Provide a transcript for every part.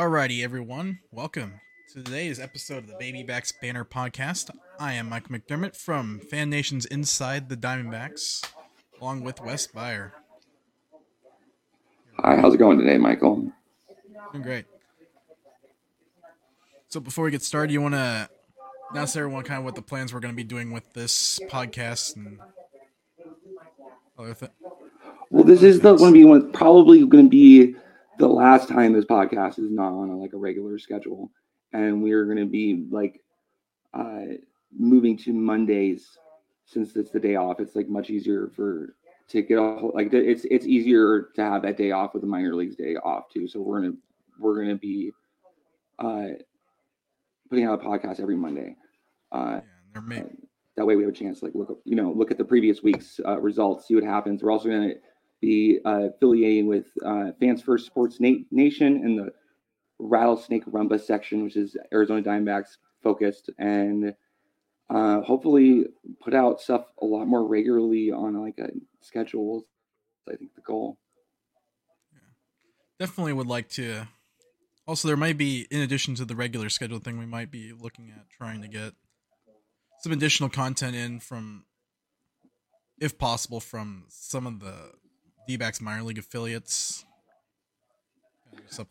Alrighty, everyone. Welcome to today's episode of the Baby Backs Banter Podcast. I am Mike McDermott from Fan Nations Inside the Diamondbacks, along with Wes Baier. Hi, how's it going today, Michael? Doing great. So before we get started, you want to announce to everyone kind of what the plans we're going to be doing with this podcast and other things. Well, this is the going to be one, probably going to be the last time this podcast is not on a, like a regular schedule, and we're going to be like uh, moving to Mondays since it's the day off. It's like much easier for to get off. Like it's it's easier to have that day off with the minor leagues day off too. So we're gonna we're gonna be uh, putting out a podcast every Monday. Uh, Yeah, may, that way we have a chance to like look up, you know, look at the previous week's uh, results, see what happens. We're also going to be uh, affiliating with uh, Fans First Sports Na- Nation and the Rattlesnake Rumba section, which is Arizona Diamondbacks focused, and uh, hopefully put out stuff a lot more regularly on like a schedule. I think the goal. definitely would like to. Also, there might be, in addition to the regular schedule thing, we might be looking at trying to get some additional content in from, if possible, from some of the D-backs minor league affiliates.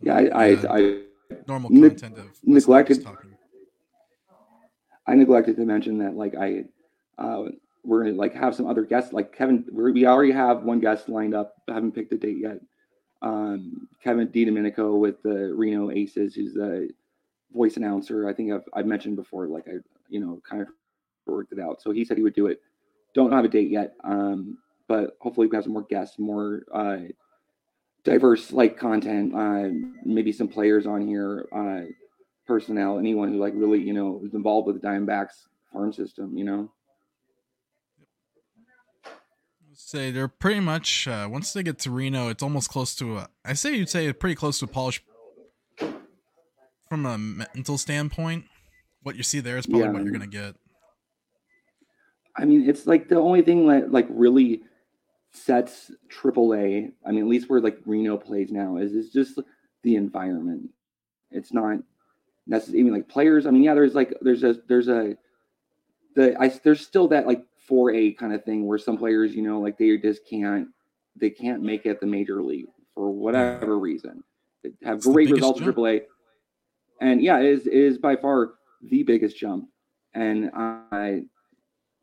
Yeah, I, like, I, uh, I normal neg- content of neglected-. I neglected to mention that like I uh, we're gonna like have some other guests like Kevin. We're, we already have one guest lined up. I haven't picked a date yet. Um, Kevin DiDomenico with the Reno Aces, who's the voice announcer. I think I've I've mentioned before. Like I you know kind of worked it out. So he said he would do it. Don't have a date yet. Um, but hopefully we have got some more guests, more uh, diverse like content. Uh, maybe some players on here. Uh, personnel, anyone who like really, you know, is involved with the Diamondbacks farm system, you know. say they're pretty much uh, once they get to Reno, it's almost close to a. I say you'd say pretty close to a polish from a mental standpoint. What you see there is probably Yeah. what you're gonna get. I mean, it's like the only thing that like really sets AAA. I mean, at least where like Reno plays now is is just the environment. It's not necessarily even like players. I mean, yeah, there's like there's a there's a the I there's still that like 4A kind of thing where some players, you know, like they just can't they can't make it the major league for whatever reason. They have It's great results in jump. AAA, and yeah, it is it is by far the biggest jump. And I,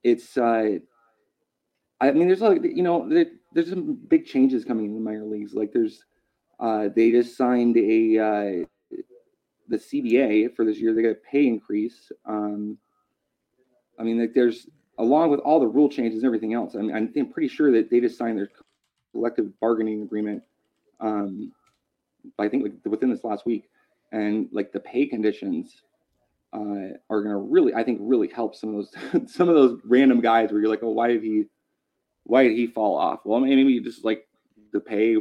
it's uh, I mean, there's like you know, there, there's some big changes coming in the minor leagues. Like there's, uh, they just signed a uh, the CBA for this year. They got a pay increase. Um, I mean, like there's along with all the rule changes and everything else. I mean, I'm, I'm pretty sure that they just signed their collective bargaining agreement. Um, I think like within this last week, and like the pay conditions uh, are going to really, I think, really help some of those some of those random guys where you're like, oh, why did he, why did he fall off? Well, maybe just like the pay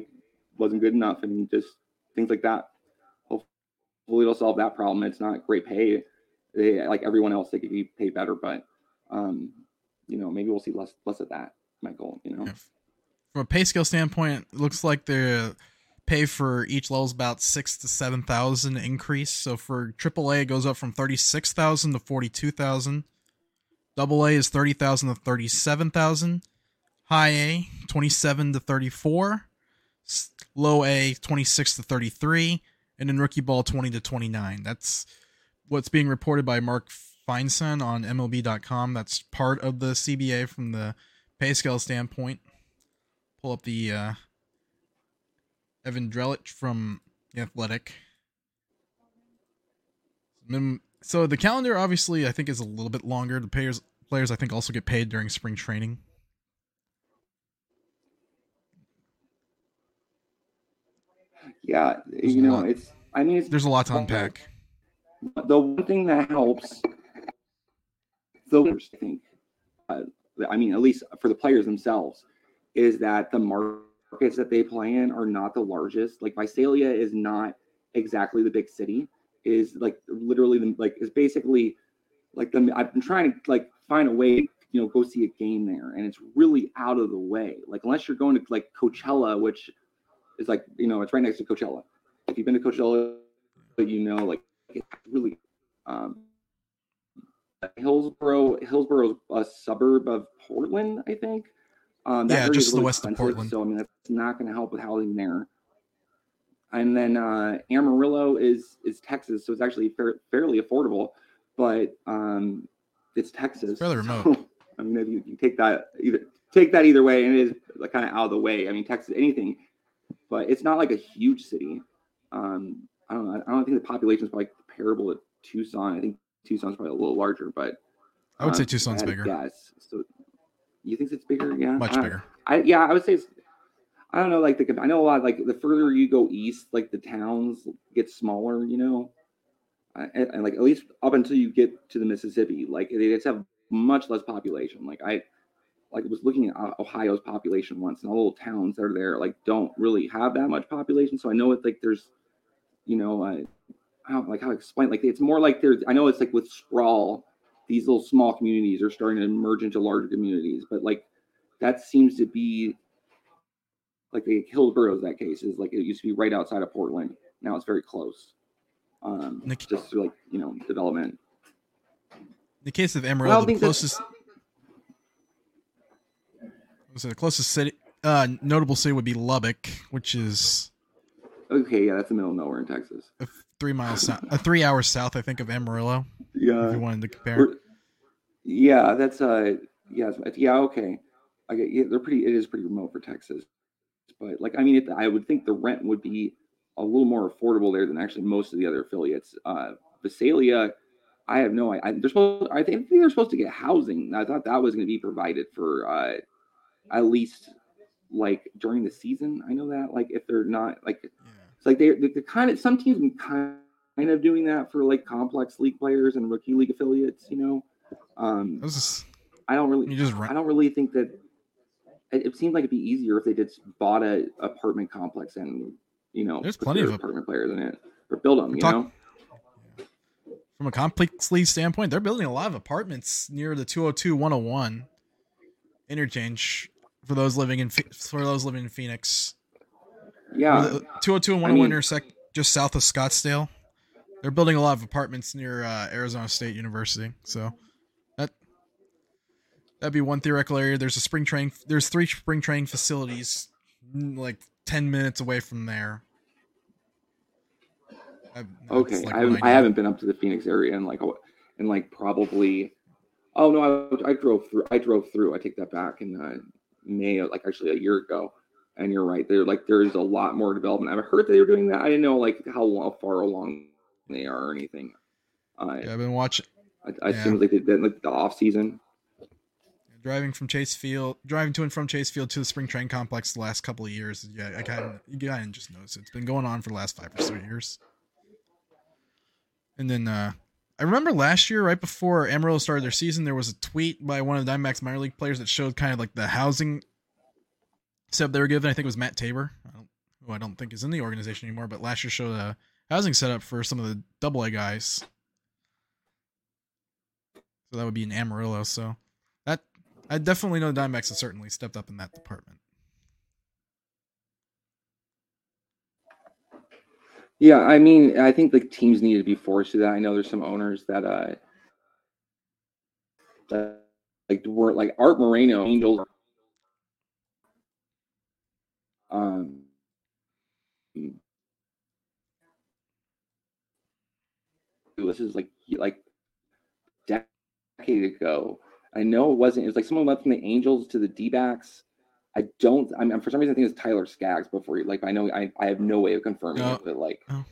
wasn't good enough, and just things like that. Hopefully, it'll solve that problem. It's not great pay. They like everyone else, they could be paid better, but um, you know, maybe we'll see less less of that. My goal, you know. From a pay scale standpoint, it looks like the pay for each level is about six to seven thousand increase. So for AAA, it goes up from thirty six thousand to forty two thousand. Double A is thirty thousand to thirty seven thousand. High A twenty seven to thirty four. Low A twenty six to thirty three, and then rookie ball twenty to twenty nine. That's what's being reported by Mark Feinsand on MLB.com. That's part of the CBA from the pay scale standpoint. Pull up the uh, Evan Drellich from the Athletic. So the calendar, obviously, I think is a little bit longer. The players, players, I think, also get paid during spring training. Yeah, There's you know, lot. it's. I mean, it's There's a lot to unpack. the one thing that helps the winners, I think, uh, I mean, at least for the players themselves, is that the markets that they play in are not the largest. Like Visalia is not exactly the big city. Is like literally the like is basically like the I've been trying to like find a way you know go see a game there, and it's really out of the way. Like unless you're going to like Coachella, which is like you know it's right next to Coachella. If you've been to Coachella, but you know, like it's really um, Hillsboro. Hillsboro's a suburb of Portland, I think. Um, yeah, just really the west of Portland. So I mean, that's not going to help with housing there. And then uh, Amarillo is is Texas, so it's actually fair, fairly affordable, but um, it's Texas. It's fairly remote. So, I mean, if you, you take that either take that either way, and it is like kind of out of the way. I mean, Texas, anything, but it's not like a huge city. Um, I don't know. I don't think the population is probably comparable to Tucson. I think Tucson's probably a little larger, but I would say um, Tucson's bigger. Yes. So you think it's bigger? Yeah. Much bigger. I yeah, I would say it's. I don't know. Like the I know a lot. Like the further you go east, like the towns get smaller. You know, and, and like at least up until you get to the Mississippi, like they just have much less population. Like I, like I was looking at Ohio's population once, and all the little towns that are there like don't really have that much population. So I know it's like there's, you know, uh, how like how to explain like it's more like there's I know it's like with sprawl, these little small communities are starting to merge into larger communities, but like that seems to be like the Hillsboro's that case is like it used to be right outside of Portland. Now it's very close. Um, just like you know development. the case of Amarillo, the closest. So the closest city, uh, notable city would be Lubbock, which is okay. Yeah, that's the middle of nowhere in Texas three miles south, uh, three hours south, I think, of Amarillo. Yeah, if you wanted to compare. yeah, that's uh, yeah, yeah, okay. I get, yeah, they're pretty. It is pretty remote for Texas, but like, I mean, it, I would think the rent would be a little more affordable there than actually most of the other affiliates. Uh, Visalia, I have no I, They're supposed. I think they're supposed to get housing. I thought that was going to be provided for uh, at least like during the season. I know that like if they're not like. Yeah it's like they they're kind of some teams kind of doing that for like complex league players and rookie league affiliates. You know, um, just, I don't really. just I don't really think that. It, it seemed like it'd be easier if they just bought a apartment complex and you know there's plenty of apartment players in it or build them. You talk, know. From a complex league standpoint, they're building a lot of apartments near the 202 101 interchange for those living in for those living in Phoenix. Yeah. 202 and 101 I mean, intersect just south of Scottsdale. They're building a lot of apartments near uh, Arizona State University. So that that'd be one theoretical area. There's a spring training. There's three spring training facilities, like 10 minutes away from there. okay, like I, haven't, I, I, haven't been up to the Phoenix area in like in like probably. Oh no, I, I drove through. I drove through. I take that back in uh, May, like actually a year ago. And you're right. They're like there is a lot more development. I've heard they were doing that. I didn't know like how far along they are or anything. Uh, yeah, I've been watching. I, I yeah. assume like they did like the off season. Driving from Chase Field, driving to and from Chase Field to the spring train complex the last couple of years. Yeah, I kind of you kind of just notice it. it's been going on for the last five or so years. And then uh, I remember last year, right before Amarillo started their season, there was a tweet by one of the Diamondbacks minor league players that showed kind of like the housing setup they were given. I think it was Matt Tabor, who I don't think is in the organization anymore, but last year showed a housing setup for some of the double A guys. So that would be in Amarillo. So that I definitely know the Diamondbacks have certainly stepped up in that department. Yeah, I mean, I think the teams need to be forced to that. I know there's some owners that uh that like were like Art Moreno Angels um, this is like like decade ago. I know it wasn't. It was like someone went from the Angels to the D-backs. I don't. I mean, for some reason, I think it's Tyler Skaggs before. Like, I know I, I have no way of confirming it, but like, oh.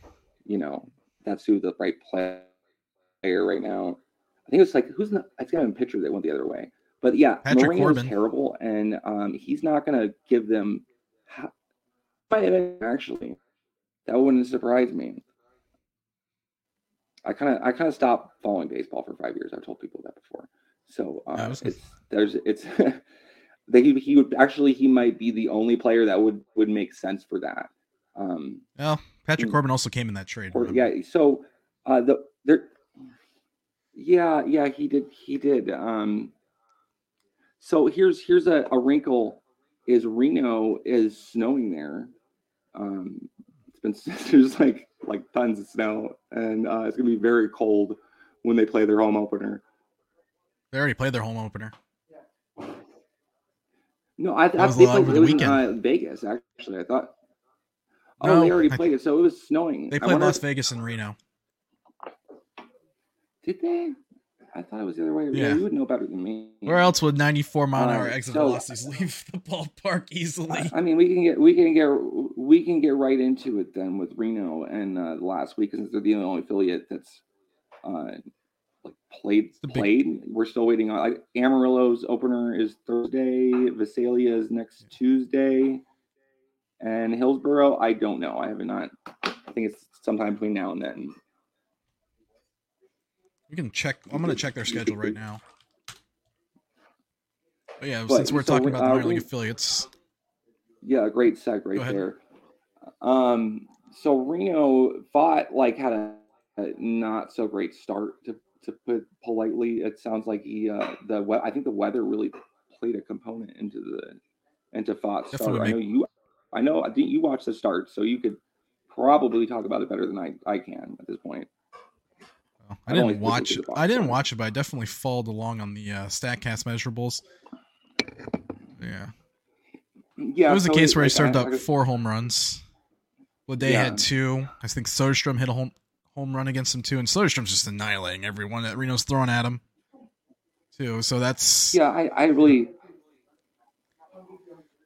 you know, that's who the right player right now. I think it's like who's not. I think I have a picture that went the other way. But yeah, Patrick Corbin. terrible, and um, he's not going to give them actually. That wouldn't surprise me. I kind of I kind of stopped following baseball for five years. I've told people that before. So uh, it's there's it's they he would actually he might be the only player that would would make sense for that. Um, well, Patrick Corbin also came in that trade. Or, yeah, so uh, the there, yeah, yeah, he did, he did. Um, so here's here's a, a wrinkle: is Reno is snowing there, um, it's been there's like like tons of snow, and uh, it's gonna be very cold when they play their home opener. They already played their home opener. No, I, I they played it the was in uh, Vegas actually. I thought. Oh, No, they already I- played it, so it was snowing. They played Las Vegas and Reno. Did they? I thought it was the other way. Yeah. Yeah, you would know better than me. Where else would 94 mile an hour Uh, exit so- velocities leave the ballpark easily? I, I mean, we can get we can get we can get right into it then with Reno and uh, last week since they're the only affiliate that's uh, played the big- played. We're still waiting on like Amarillo's opener is Thursday. Visalia is next Tuesday, and Hillsboro. I don't know. I have not. I think it's sometime between now and then. We can check. I'm gonna check their schedule right now. But yeah, But, since we're so, talking about the minor league affiliates, Yeah, great seg right there. Um, so Reno fought like had a, a not so great start to to put politely. It sounds like he uh the we- I think the weather really played a component into the into Definitely start. I know you I know I think you watched the start, so you could probably talk about it better than I, I can at this point. Oh, I didn't watch. it. I didn't watch it, but I definitely followed along on the uh, Statcast measurables. Yeah, Yeah, it was a so case where he served up four home runs. Lede Yeah. had two. I think Soderstrom hit a home home run against him too, and Soderstrom's just annihilating everyone that Reno's throwing at him. Too. So that's Yeah, I, I really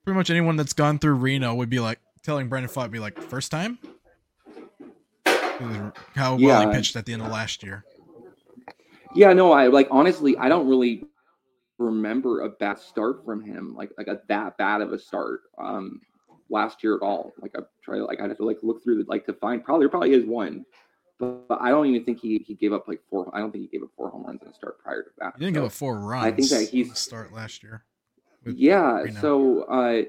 pretty much anyone that's gone through Reno would be like telling Brandon Pfaadt be like first time. How well Yeah. he pitched at the end of last year. Yeah, no, I like honestly, I don't really remember a bad start from him, like like a that bad of a start um last year at all. Like I try to like I'd have to like look through the like to find probably there probably is one. But, but I don't even think he he gave up like four I don't think he gave up four home runs in a start prior to that. He didn't So, give up four runs. I think that at he's- start last year. yeah, Reno. so uh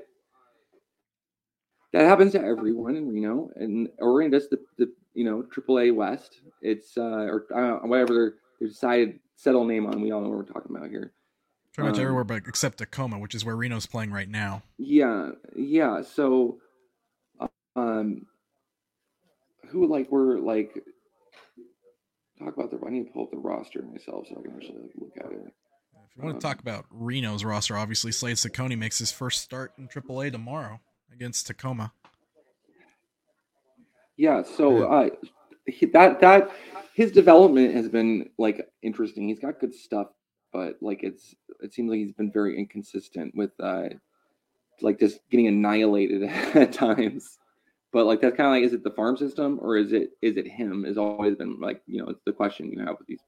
that happens to everyone in Reno and or in just the, the you know AAA West. It's uh or uh, whatever their decided settle name on. We all know what we're talking about here. Pretty much Um, everywhere but except Tacoma, which is where Reno's playing right now. Yeah, yeah. So, um, who like were like talk about the? I need to pull up the roster myself so I can actually like, look at it. If you want Um, to talk about Reno's roster, obviously Slade Cecconi makes his first start in AAA tomorrow against Tacoma. Yeah. So, uh, he, that that his development has been like interesting. He's got good stuff, but like it's it seems like he's been very inconsistent with uh, like just getting annihilated at times. But like that's kind of like, is it the farm system or is it is it him? Has always been like you know it's the question you have with these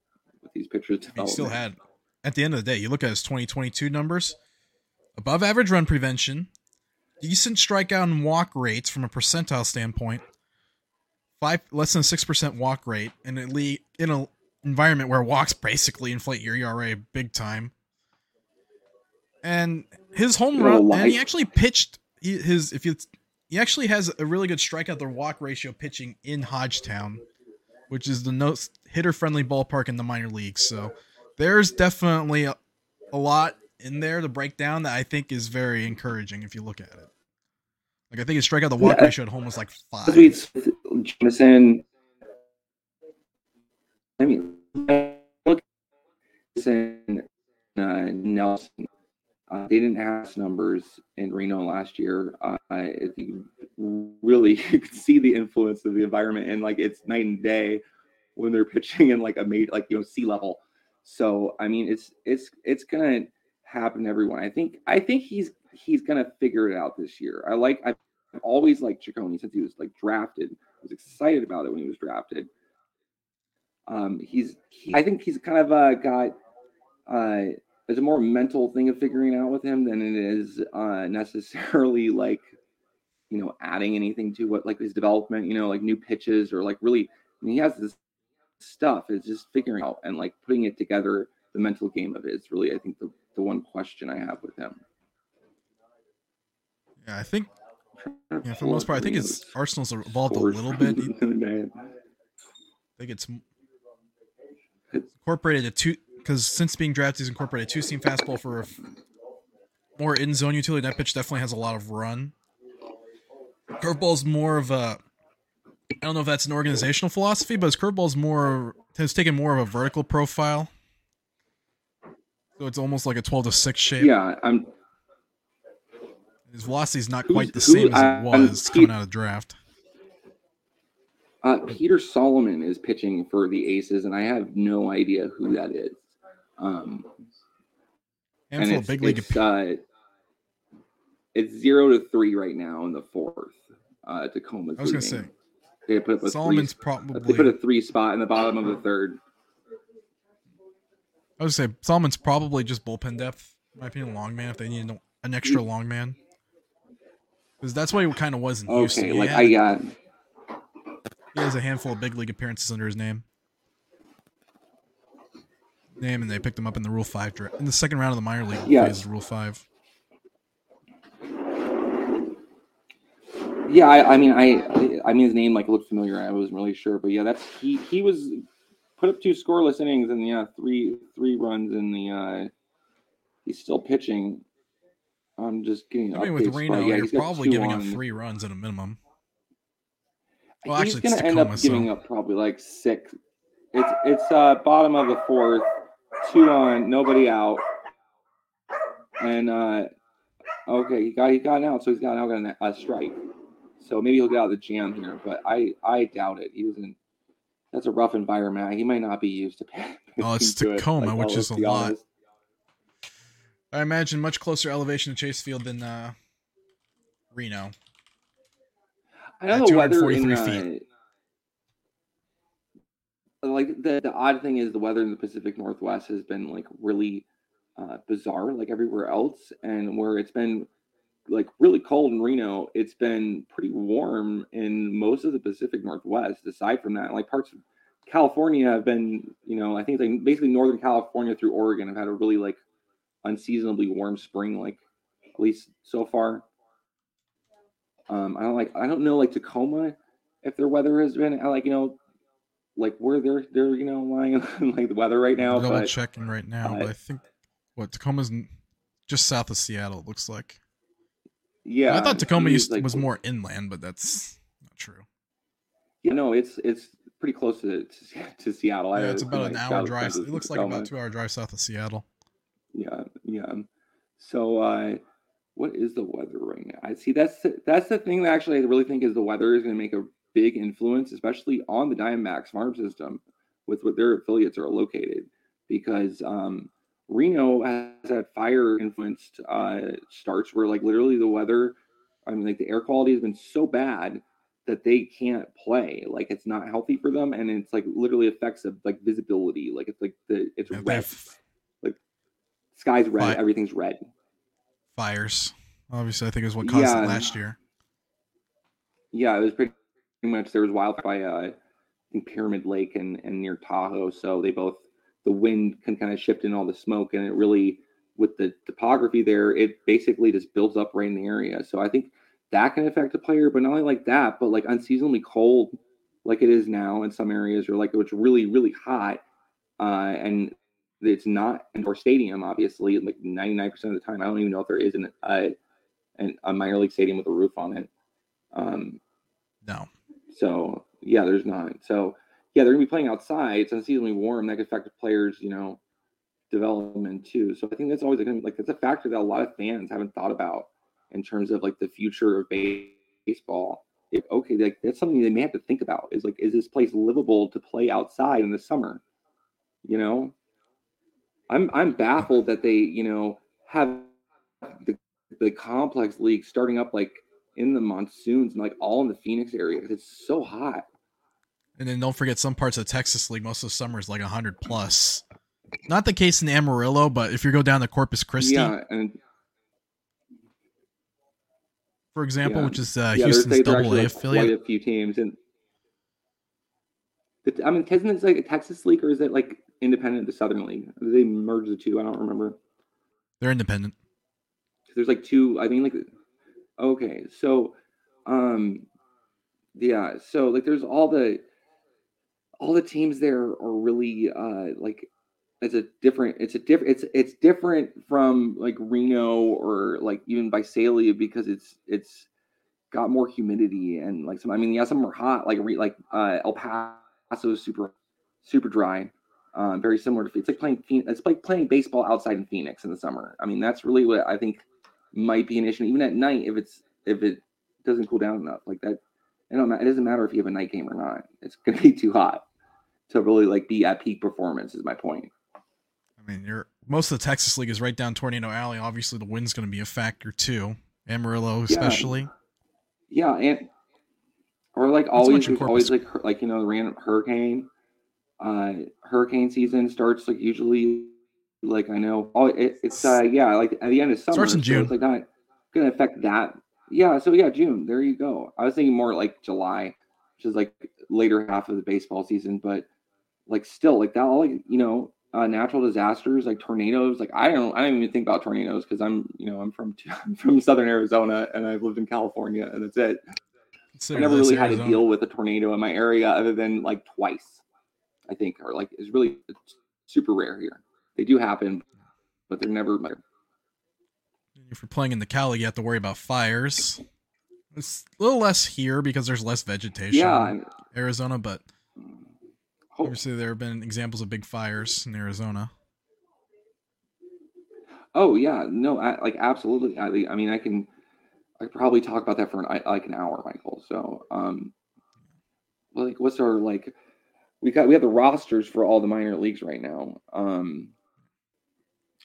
with these pitchers. He still had, at the end of the day, you look at his 2022 numbers, above average run prevention, decent strikeout and walk rates from a percentile standpoint, five less than six percent walk rate, and least in an environment where walks basically inflate your ERA big time. And his home run, and he actually pitched his if you he actually has a really good strikeout to walk ratio pitching in Hodgetown, which is the most hitter friendly ballpark in the minor leagues. So there's definitely a, a lot in there to break down that I think is very encouraging if you look at it. Like I think his strikeout to walk Yeah. ratio at home was like five. Sweet Jameson. I mean, look, Jameson, uh, Nelson. Uh, they didn't have numbers in Reno last year. Uh, I really you could see the influence of the environment, and like it's night and day when they're pitching in like a major, like you know sea level. So I mean, it's it's it's gonna happen to everyone. I think I think he's he's gonna figure it out this year. I like I've always liked Cecconi since he was like drafted. I was excited about it when he was drafted. Um, he's he, I think he's kind of uh, got uh, there's a more mental thing of figuring out with him than it is uh, necessarily like you know adding anything to what like his development. You know, like new pitches or like really. I mean, he has this stuff. It's just figuring out and like putting it together. The mental game of it is really, I think, the the one question I have with him. Yeah, I think yeah, for the most part, I think his Arsenal's evolved a little bit. I think it's incorporated a two because since being drafted, he's incorporated two seam fastball for more in zone utility. That pitch definitely has a lot of run. Curveball's more of a I don't know if that's an organizational philosophy, but his curveball's more has taken more of a vertical profile. So it's almost like a twelve to six shape. Yeah, I'm. His velocity's not quite the who- same as it was um, coming out of draft. Uh, Peter Solomon is pitching for the Aces, and I have no idea who that is. Um, and it's, big league. it's, uh, it's zero to three right now in the fourth. Uh, Tacoma's I was gonna say they put up a Solomon's three. They put a three spot in the bottom of the third. I would say Solomon's probably just bullpen depth. In my opinion, long man if they need an extra long man. Because that's what he kind of was in Houston. Okay, like had- I got. He has a handful of big league appearances under his name. Name, and they picked him up in the Rule Five draft in the second round of the minor league yeah. phase, Rule Five. Yeah, I, I mean, I, I mean, his name like looked familiar. I wasn't really sure, but yeah, that's he. He was put up two scoreless innings and yeah, three three runs in the. uh He's still pitching. I'm just getting. I mean, with Reno, yeah, you're probably giving up three runs at a minimum. Well, he's actually, it's gonna end Tacoma, up so- giving up probably like six. It's it's uh bottom of the fourth, two on, nobody out, and uh okay, he got he got out, so he's got now got a, a strike. So maybe he'll get out of the jam here, but I I doubt it. He doesn't. That's a rough environment. He might not be used to. Oh, it's to it, Tacoma, like, which is a lot. honest. I imagine much closer elevation to Chase Field than uh, Reno. I know the weather in 243 feet. Uh, like the the odd thing is the weather in the Pacific Northwest has been like really uh, bizarre, like everywhere else, and where it's been like really cold in Reno, it's been pretty warm in most of the Pacific Northwest. Aside from that, like parts of California have been, you know, I think like basically Northern California through Oregon have had a really like unseasonably warm spring, like at least so far. Um, I don't like I don't know like Tacoma if their weather has been like you know like where they're they're you know lying in like the weather right now, double but checking right now, uh, but I think what Tacoma's just south of Seattle. It looks like. yeah, I thought Tacoma used, like, was more inland, but that's not true. You know, it's it's pretty close to to, to Seattle. Yeah, it's I about an like hour drive. It looks like about two hour drive south of Seattle. Yeah, yeah. So, uh, what is the weather right now? I see that's the, that's the thing that actually I really think is the weather is going to make a big influence, especially on the Diamondbacks farm system with what their affiliates are located, because um, Reno has had fire influenced uh, starts where like literally the weather, I mean, like the air quality has been so bad that they can't play. Like it's not healthy for them, and it's like literally affects the like visibility. Like it's like the it's red, have sky's red, Fi- everything's red. fires. Obviously, I think is what caused Yeah. it last year. Yeah, it was pretty much there was wildfire uh, I think Pyramid Lake and, and near Tahoe. So they both the wind can kind of shift in all the smoke, and it really with the topography there, it basically just builds up right in the area. So I think that can affect a player, but not only like that, but like unseasonably cold, like it is now in some areas, or like it's really really hot, uh, and it's not indoor stadium. Obviously, like ninety nine percent of the time, I don't even know if there is an, uh, an a minor league stadium with a roof on it. Um, No, so yeah, there's not. So yeah, they're gonna be playing outside. It's unseasonably warm. That could affect players, you know, development too. So I think that's always gonna like that's a factor that a lot of fans haven't thought about in terms of like the future of baseball. If okay, like that's something they may have to think about. Is like, is this place livable to play outside in the summer? You know, I'm I'm baffled that they you know have the the complex league starting up like in the monsoons and like all in the Phoenix area. It's so hot. and then don't forget some parts of Texas League. Most of the summer is like hundred plus. Not the case in Amarillo, but if you go down to Corpus Christi, Yeah, and for example, Yeah. which is uh, yeah, Houston's double A like affiliate, quite a few teams, and the, I mean, isn't it like a Texas league or is it like independent of the Southern League? They merge the two? I don't remember. they're independent. There's like two. I mean, like okay, so um, yeah, so like there's all the all the teams there are really uh like it's a different it's a different it's it's different from like Reno or like even Visalia because it's it's got more humidity and like some. I mean, yeah, some are hot, like re, like uh, El Paso is super super dry. Um, very similar to it's like playing it's like playing baseball outside in Phoenix in the summer. I mean, that's really what I think might be an issue, even at night if it's if it doesn't cool down enough. Like that, it, don't, it doesn't matter if you have a night game or not. It's going to be too hot to really like be at peak performance. Is my point. I mean, you're most of the Texas League is right down Tornado Alley. Obviously, the wind's going to be a factor too. Amarillo, especially. Yeah, yeah and or like always, always like like you know the random hurricane uh, hurricane season starts like usually like I know oh it, it's uh yeah like at the end of summer starts in June. So it's like not gonna affect that. Yeah, so yeah, June. There you go. I was thinking more like July, which is like later half of the baseball season, but like still like that all like you know uh, natural disasters like tornadoes like i don't i don't even think about tornadoes because i'm you know i'm from I'm from southern arizona and i've lived in california and that's it Consider i never really Arizona. had to deal with a tornado in my area other than like twice I think or like is really super rare here. They do happen, but they're never. If you're playing in the Cali, you have to worry about fires. It's a little less here because there's less vegetation. Yeah, Arizona, but obviously there have been examples of big fires in Arizona. Oh yeah, no, I, like absolutely. I, I mean, I can, I probably talk about that for an, like an hour, Michael. So, um, like, what's our like? we got we have the rosters for all the minor leagues right now. Um,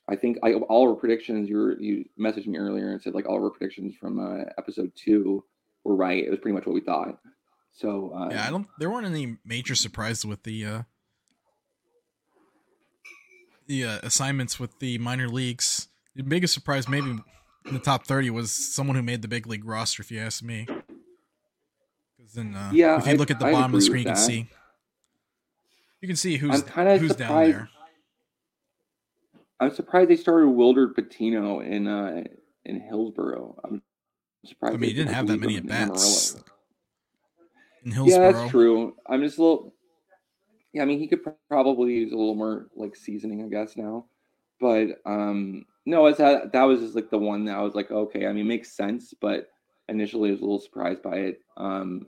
I think I, all our predictions you were, you messaged me earlier and said like all of our predictions from uh, episode two were right. It was pretty much what we thought. So uh, yeah, I don't. There weren't any major surprises with the uh, the uh, assignments with the minor leagues. The biggest surprise, maybe in the top thirty, was someone who made the big league roster. If you ask me, because then uh, yeah, if you look at the I bottom of the screen, you can see you can see who's who's down there. I'm surprised they started Wilder Patino in uh in Hillsboro. I'm surprised. I mean, he didn't have that many at bats. In Hillsboro. Yeah, that's true. I'm just a little. Yeah, I mean, he could probably use a little more like seasoning, I guess now. But um no, it's that that was just like the one that I was like, okay. I mean, it makes sense, but initially I was a little surprised by it. Um,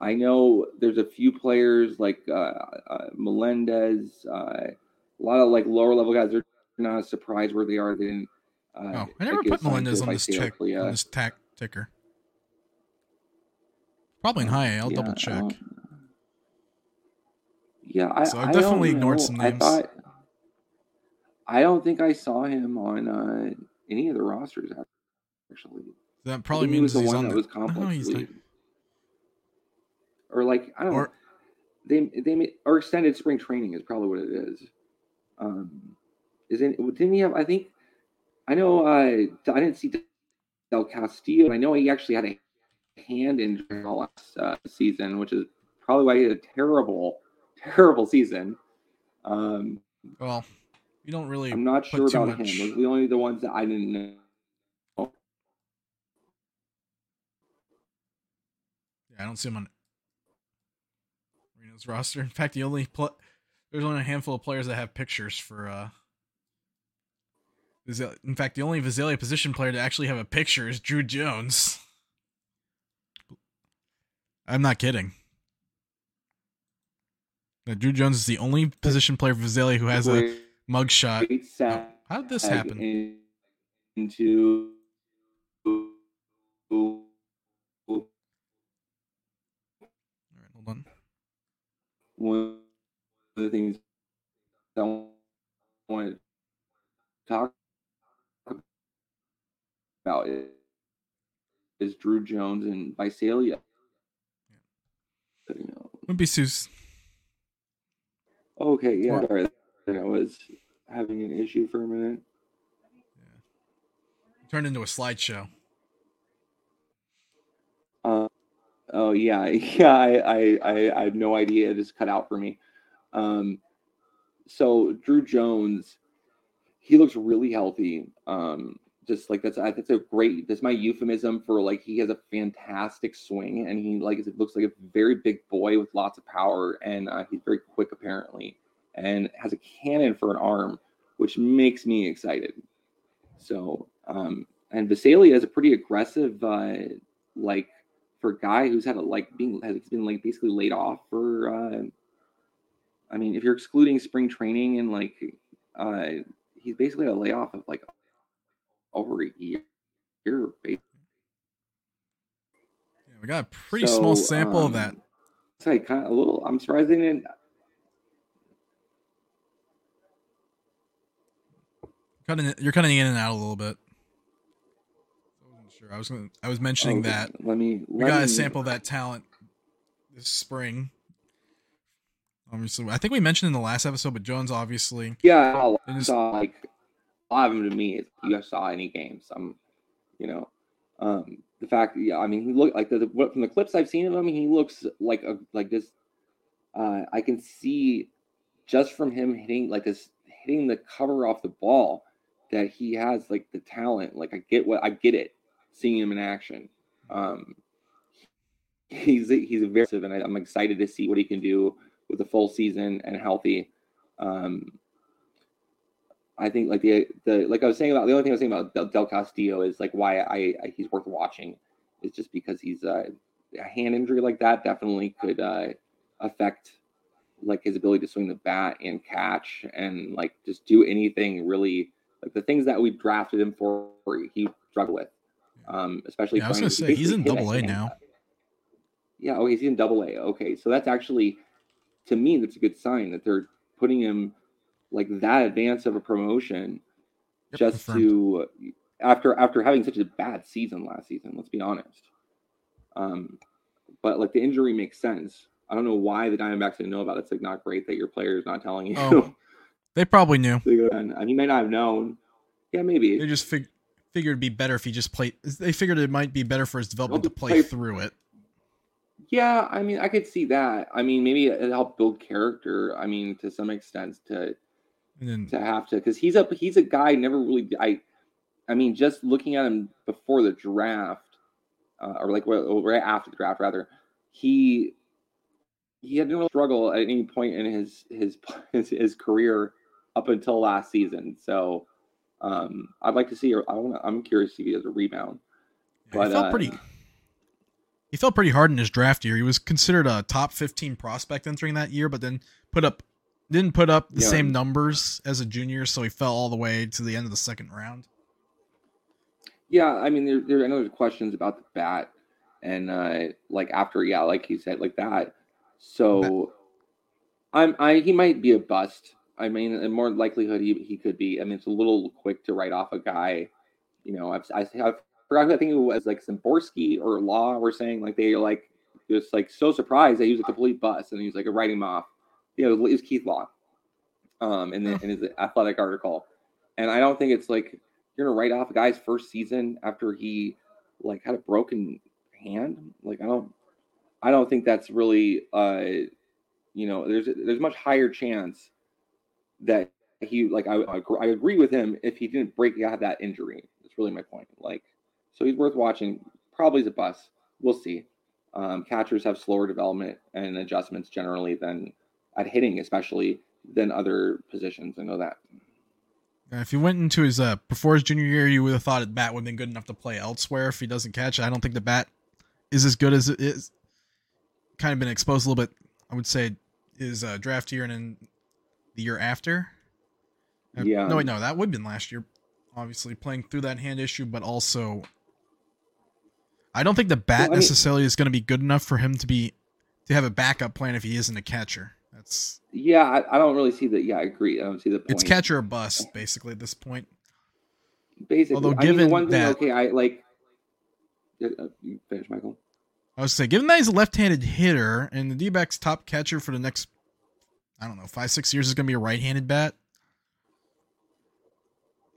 I know there's a few players like uh, uh, Melendez, uh, a lot of like lower level guys. They're not surprised where they are. They didn't. Uh, oh, I never put Melendez on this check on this tack ticker. Probably in high. I'll yeah, double check. Yeah, I, so I definitely ignored some names. I thought. I don't think I saw him on uh, any of the rosters actually. That probably means he was the one that the, was complex. Oh, or like I don't or, know. They they or extended spring training is probably what it is. Um, is it? Didn't he have? I think I know. Uh, I didn't see Del Castillo. I know he actually had a hand injury last uh, season, which is probably why he had a terrible, terrible season. Um, well, you don't really. I'm not sure about much... him. Those are the only the ones that I didn't know. Yeah, I don't see him on Marino's roster. In fact, the only pl- there's only a handful of players that have pictures for. uh In fact, the only Visalia position player to actually have a picture is Drew Jones. I'm not kidding. Now, Drew Jones is the only position player for Visalia who has a mugshot. Oh, how did this happen? Into All right, hold on one of the things I want to talk about is, is Drew Jones and Visalia. You know. Wimpy Seuss. Okay, yeah, sorry. I was having an issue for a minute. Yeah. Turned into a slideshow. Uh, Oh yeah, yeah. I I I, I had no idea. It just cut out for me. Um, so Drew Jones, he looks really healthy. Um, just like that's that's a great. That's my euphemism for like he has a fantastic swing and he like it looks like a very big boy with lots of power and uh, he's very quick apparently and has a cannon for an arm, which makes me excited. So um, and Visalia is a pretty aggressive uh, like for a guy who's had a like being has been like basically laid off for. Uh, I mean, if you're excluding spring training and like, uh, he's basically a layoff of like over a year. yeah, we got a pretty so, small sample um, of that. It's like kind of a little. I'm surprised they didn't. Cutting, you're cutting in and out a little bit. I wasn't sure. I was gonna, I was mentioning oh, that. Let me. Let we got to sample that talent this spring. Obviously, I think we mentioned in the last episode, but Jones obviously. Yeah, I saw like a lot of them to me. If you saw any games, I'm, you know, um, the fact, yeah, I mean, he looked like the, the from the clips I've seen of him, he looks like a like this. Uh, I can see just from him hitting like this, hitting the cover off the ball, that he has like the talent. Like I get what I get it, seeing him in action. Um, he's he's very and I, I'm excited to see what he can do with a full season and healthy. Um, I think like the the like I was saying about the only thing I was saying about Del, Del Castillo is like why I, I, he's worth watching is just because he's uh, a hand injury like that definitely could uh, affect like his ability to swing the bat and catch and like just do anything really like the things that we drafted him for he struggled with. Um especially yeah, I was gonna say he's in double A now. Yeah okay he's in double A. Okay so that's actually to me that's a good sign that they're putting him like that advance of a promotion yep, just confirmed. to after after having such a bad season last season. Let's be honest. Um, but like the injury makes sense. I don't know why the Diamondbacks didn't know about it. It's like not great that your player is not telling you. Oh, they probably knew. and he may not have known. Yeah, maybe they just fig- figured it'd be better if he just played. They figured it might be better for his development to play, play through it. Yeah, I mean, I could see that. I mean, maybe it helped build character. I mean, to some extent, to then, to have to because he's a he's a guy never really I I mean just looking at him before the draft uh, or like well, right after the draft rather he he had no struggle at any point in his his his, his career up until last season. So um I'd like to see I want I'm curious to see if he has a rebound. But he felt uh, pretty he felt pretty hard in his draft year. He was considered a top 15 prospect entering that year but then put up didn't put up the yeah. same numbers as a junior, so he fell all the way to the end of the second round. Yeah, I mean, there, there I know there's questions about the bat, and uh, like after, yeah, like he said, like that. So, I'm, I he might be a bust. I mean, in more likelihood, he, he could be. I mean, it's a little quick to write off a guy. You know, I've I, have forgot. I think it was like Szymborski or Law were saying like they like just like so surprised that he was a complete bust, and he's like writing him off you know, it was Keith Law, um, in, the, in his athletic article, and I don't think it's like you're gonna write off a guy's first season after he like had a broken hand. Like I don't, I don't think that's really, uh, you know, there's there's much higher chance that he like I I agree with him if he didn't break out that injury. That's really my point. Like, so he's worth watching. Probably is a bust. We'll see. Um, catchers have slower development and adjustments generally than at hitting, especially than other positions. I know that. If he went into his uh, before his junior year, you would have thought the bat would have been good enough to play elsewhere. If he doesn't catch, I don't think the bat is as good as it is. Kind of been exposed a little bit. I would say his uh, draft year and then the year after. Uh, yeah. No, wait, no, that would have been last year. Obviously, playing through that hand issue, but also, I don't think the bat well, I mean, necessarily is going to be good enough for him to be to have a backup plan if he isn't a catcher. Yeah. I, I, don't really see that. Yeah, I agree. I don't see the point. It's catcher or bust, basically at this point. Basically, although given I mean, one thing, that, okay, I like. Uh, you finish, Michael. I was say, given that he's a left-handed hitter and the D-backs top catcher for the next, I don't know, five six years is going to be a right-handed bat.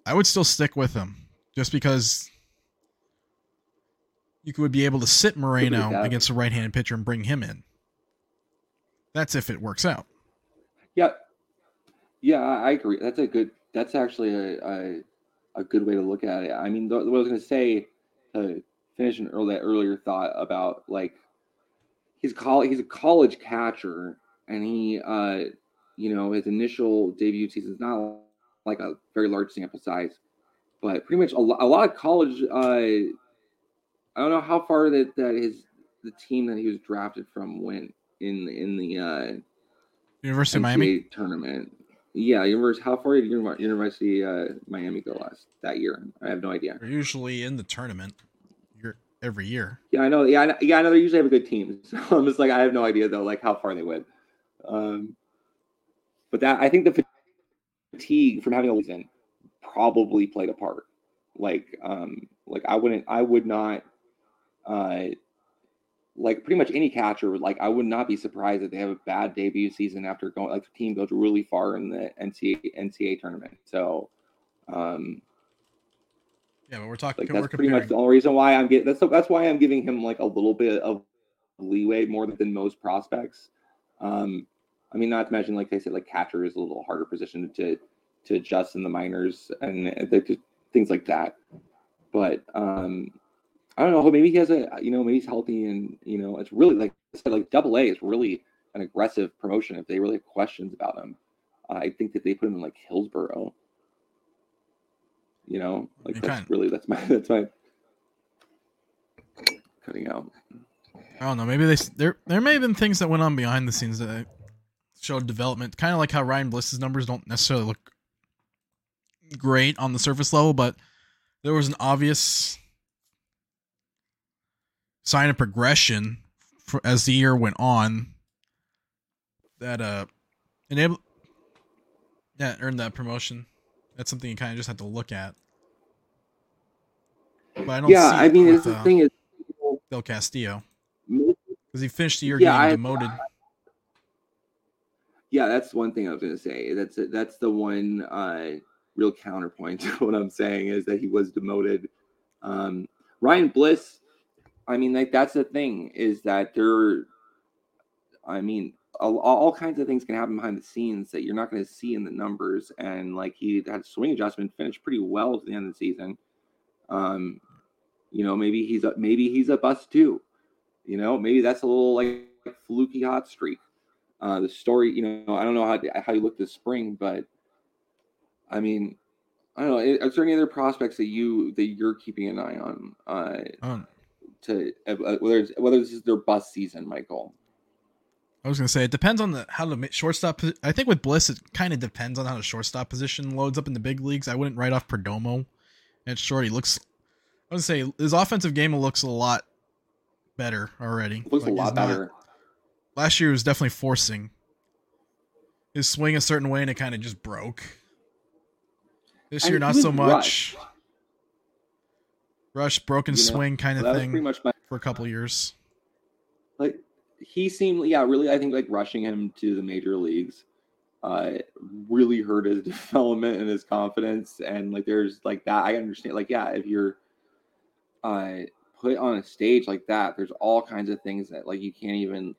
I would still stick with him, just because you would be able to sit Moreno against a right-handed pitcher and bring him in. That's if it works out. Yeah, yeah, I agree. That's a good. That's actually a a, a good way to look at it. I mean, what I was going to say to finish an early, earlier thought about like he's college. He's a college catcher, and he, uh, you know, his initial debut season is not like a very large sample size, but pretty much a, a lot of college. Uh, I don't know how far that that his the team that he was drafted from went in in the uh, University of Miami tournament. Yeah, university. How far did Uni- University uh, Miami go last that year? I have no idea. They're usually in the tournament year, every year. Yeah, I know. Yeah, I know, yeah, I know. They usually have a good team. So I'm just like, I have no idea though, like how far they went. Um, but that I think the fatigue from having a season probably played a part. Like, um, like I wouldn't, I would not, uh, like pretty much any catcher, like I would not be surprised if they have a bad debut season after going like the team goes really far in the NCAA NCAA tournament. So, um, Yeah, but we're talking. like we're that's pretty much comparing. the only reason why I'm getting that's that's why I'm giving him like a little bit of leeway more than most prospects. Um, I mean, not to mention, like I said, like catcher is a little harder position to to adjust in the minors and they things like that. But um, I don't know. Maybe he has a you know maybe he's healthy and you know it's really like I said, like Double A is really an aggressive promotion. If they really have questions about him, I think that they put him in like Hillsboro. You know, like that's can't- really that's my that's my cutting out. I don't know. Maybe they there there may have been things that went on behind the scenes that showed development. Kind of like how Ryan Bliss's numbers don't necessarily look great on the surface level, but there was an obvious sign of progression for, as the year went on that uh enabled that earned that promotion. That's something you kind of just have to look at. But I don't Yeah, see I mean, with, the uh, thing is, Del Castillo because he finished the year Yeah, getting I- demoted. Yeah, that's one thing I was going to say. That's that's the one uh, real counterpoint to what I'm saying is that he was demoted. Um, Ryan Bliss, I mean, like that's the thing is that there. I mean, all, all kinds of things can happen behind the scenes that you're not going to see in the numbers. And like he had swing adjustment, finished pretty well at the end of the season. Um, you know, maybe he's a maybe he's a bust too. You know, maybe that's a little like fluky hot streak. Uh, the story, you know, I don't know how how you look this spring, but I mean, I don't know. Are there any other prospects that you that you're keeping an eye on? Uh, Um, to uh, whether it's, whether this is their bust season, Michael. I was gonna say it depends on the how the shortstop. I think with Bliss, it kind of depends on how the shortstop position loads up in the big leagues. I wouldn't write off Perdomo at short. He looks. I would say his offensive game looks a lot better already. Looks Like, a lot not- better. last year was definitely forcing his swing a certain way, and it kind of just broke. This year, not so much. rushed. Rush, broken You know, swing kind of thing pretty much my for a couple years. like he seemed yeah really i think like rushing him to the major leagues uh really hurt his development and his confidence and like there's like that i understand like yeah if you're uh put on a stage like that there's all kinds of things that like you can't even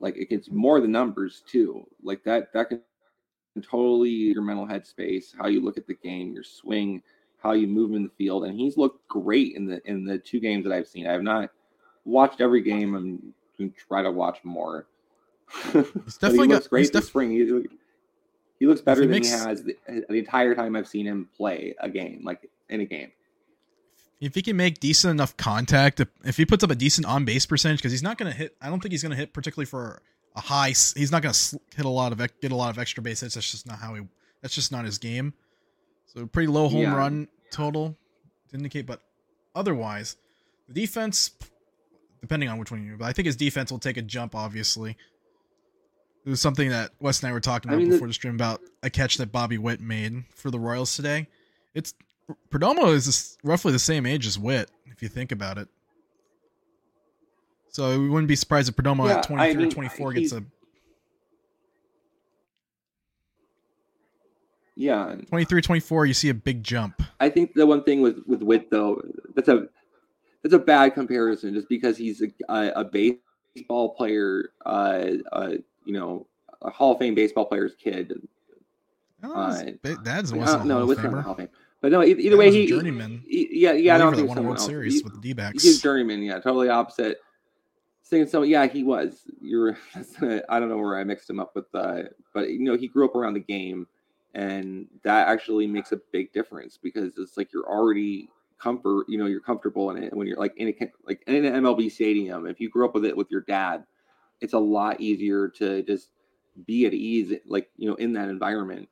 like it gets more the numbers too like that that can totally your mental headspace how you look at the game your swing how you move in the field and he's looked great in the in the two games that i've seen i have not watched every game and can try to watch more. But definitely he got- looks great he's this spring. He, he looks better he than makes- he has the, the entire time I've seen him play a game, like in a game. if he can make decent enough contact, if- if he puts up a decent on base percentage, because he's not going to hit. I don't think he's going to hit particularly for a high. He's not going to hit a lot of get a lot of extra base hits. That's just not how he. That's just not his game. So pretty low home Yeah. run total to indicate, but otherwise, the defense, depending on which one you, but I think his defense will take a jump. Obviously, it was something that Wes and I were talking I about mean, before the stream about a catch that Bobby Witt made for the Royals today. It's Perdomo is roughly the same age as Witt, if you think about it. So we wouldn't be surprised if Perdomo Yeah, at 23 I mean, or 24 gets a Yeah, 23 24 you see a big jump. I think the one thing with with Witt though, that's a that's a bad comparison, just because he's a, a, baseball player, uh, uh, you know, a Hall of Fame baseball player's kid. Oh, Uh, Uh, wasn't no, it's of not. Hall of Fame, but no, either, way, was he, journeyman. he- yeah, yeah, I don't think that won a someone World else. Series He- with the D-backs. He's journeyman, yeah, totally opposite. Saying so, yeah, he was. You're, I don't know where I mixed him up with, uh, but you know, he grew up around the game, and that actually makes a big difference because it's like you're already comfort. You know, you're comfortable in it when you're like in a like in an MLB stadium. If you grew up with it with your dad, it's a lot easier to just be at ease, like you know, in that environment.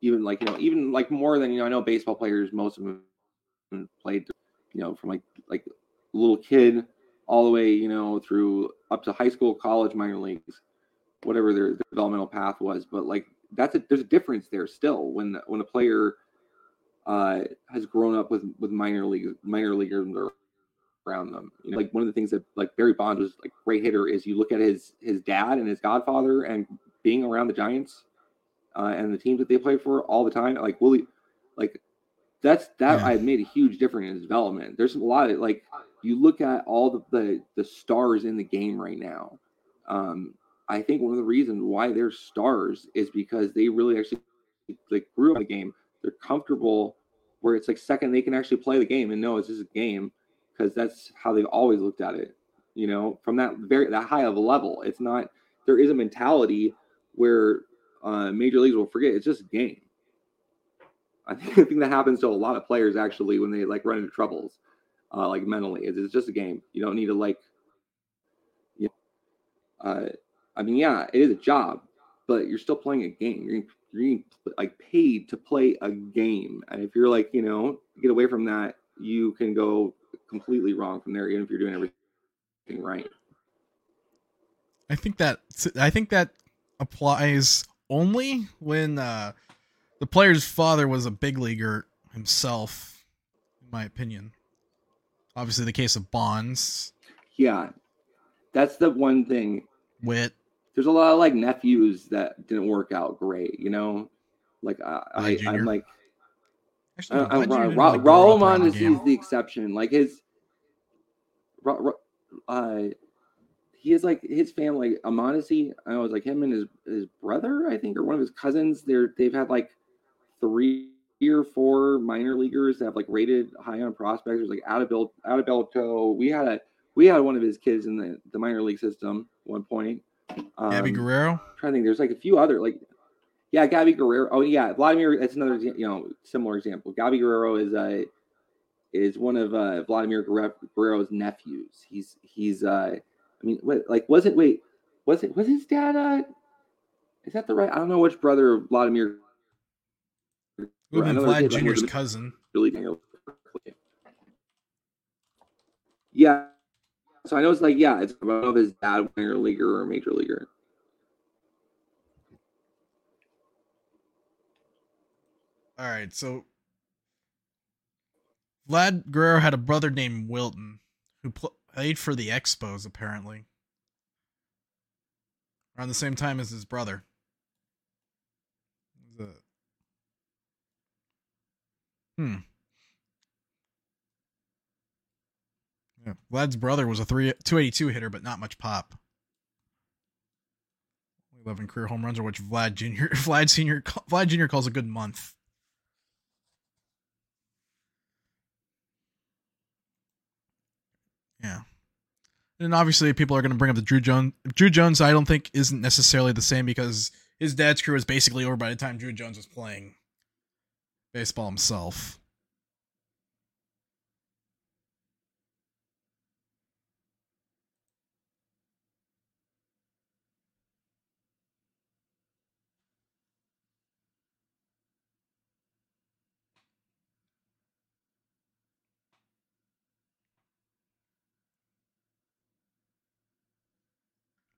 Even like you know, even like more than you know, I know baseball players, most of them played, you know, from like like little kid all the way, you know, through up to high school, college, minor leagues, whatever their, their developmental path was. But like that's a there's a difference there still when when a player uh, has grown up with with minor league minor leaguers around them. You know, like one of the things that like Barry Bonds was like great hitter is you look at his his dad and his godfather and being around the Giants uh, and the teams that they play for all the time. Like Willie, like that's that yeah. I made a huge difference in his development. There's a lot of like you look at all the the, the stars in the game right now. Um, I think one of the reasons why they're stars is because they really actually like grew up the game. They're comfortable where it's like second they can actually play the game and know it's just a game because that's how they've always looked at it. You know, from that very that high of a level, it's not. There is a mentality where uh, major leagues will forget it's just a game. I think, I think that happens to a lot of players actually when they like run into troubles, uh, like mentally. It's, it's just a game. You don't need to like. You know, uh, I mean, yeah, it is a job, but you're still playing a game. You're, you're like paid to play a game, and if you're like, you know, get away from that, you can go completely wrong from there, even if you're doing everything right. I think that I think that applies only when uh, the player's father was a big leaguer himself, in my opinion. Obviously, the case of Bonds. Yeah, that's the one thing. Witt there's a lot of like nephews that didn't work out great, you know. Like I, I I'm like, Actually, I, I, Ra- Ra- Raul Mondesi is the exception. Like his, Ra- Ra- uh, he is like his family. Mondesi, I was like him and his his brother, I think, or one of his cousins. They're they've had like three or four minor leaguers that have like rated high on prospects. There's like Adalberto, Adalberto. We had a we had one of his kids in the the minor league system one point. Um, Gabby Guerrero. I'm trying to think, there's like a few other like, yeah, Gabby Guerrero. Oh yeah, Vladimir. That's another you know similar example. Gabby Guerrero is a is one of uh, Vladimir Guerrero's nephews. He's he's uh, I mean, what like was it? Wait, was it was his dad? Uh, is that the right? I don't know which brother Vladimir. Would have Vlad Jr.'s cousin. Really, yeah, so I know it's like, yeah, it's about his dad minor leaguer or major leaguer. All right, so Vlad Guerrero had a brother named Wilton who played for the Expos, apparently. Around the same time as his brother. Hmm. Yeah. Vlad's brother was a three 282 hitter, but not much pop. 11 career home runs, or which Vlad Jr. Vlad Senior Vlad Jr. calls a good month. Yeah. And obviously, people are going to bring up the Druw Jones. Druw Jones, I don't think, isn't necessarily the same because his dad's career was basically over by the time Druw Jones was playing baseball himself.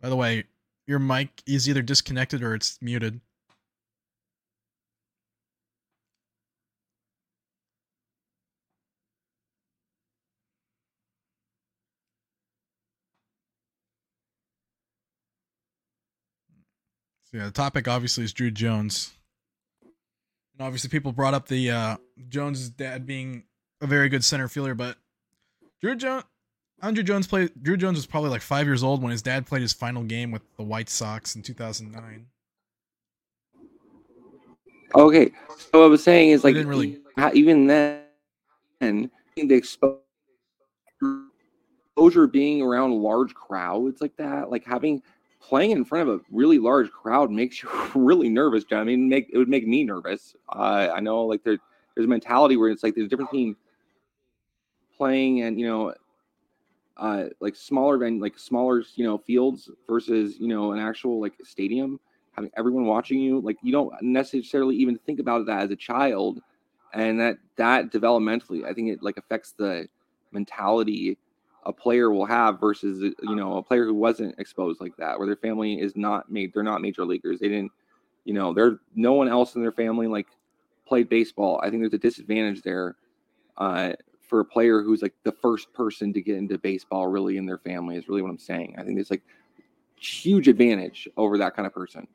By the way, your mic is either disconnected or it's muted. So yeah, the topic obviously is Druw Jones. And obviously people brought up the uh Jones' dad being a very good center fielder, but Druw Jones Andruw Jones played. Druw Jones was probably like five years old when his dad played his final game with the White Sox in 2009. Okay, so what I was saying is like really... even then, and the exposure being around large crowds like that, like having playing in front of a really large crowd makes you really nervous. John. I mean, make it would make me nervous. Uh, I know like there, there's a mentality where it's like there's a difference between playing and you know uh like smaller than like smaller you know fields versus you know an actual like stadium having everyone watching you like you don't necessarily even think about that as a child. And that that developmentally i think it like affects the mentality a player will have versus you know a player who wasn't exposed like that where their family is not made they're not major leaguers. They didn't you know they're no one else in their family like played baseball. I think there's a disadvantage there. Uh, for a player who's like the first person to get into baseball really in their family is really what i'm saying i think it's like huge advantage over that kind of person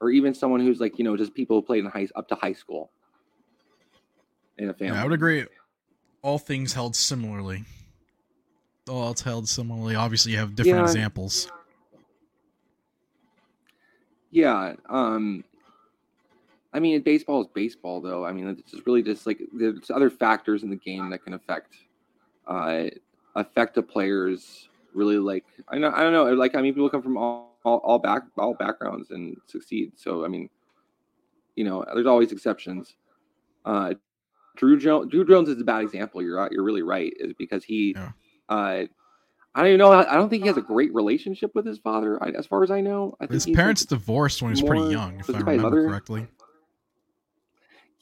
or even someone who's like you know just people who played in high up to high school in a family Yeah, I would agree. All things held similarly. All else held similarly. Obviously, you have different Yeah. examples. Yeah. Um I mean baseball is baseball though. I mean it's just really just like there's other factors in the game that can affect uh affect a player's really like I know I don't know like I mean people come from all all, all back all backgrounds and succeed. So I mean you know there's always exceptions. Uh Druw Jones Druw Jones is a bad example. You're you're really right is because he Yeah. uh I don't even know. I don't think he has a great relationship with his father, as far as I know. I think His parents divorced when he was pretty young, if I it by his remember mother? correctly.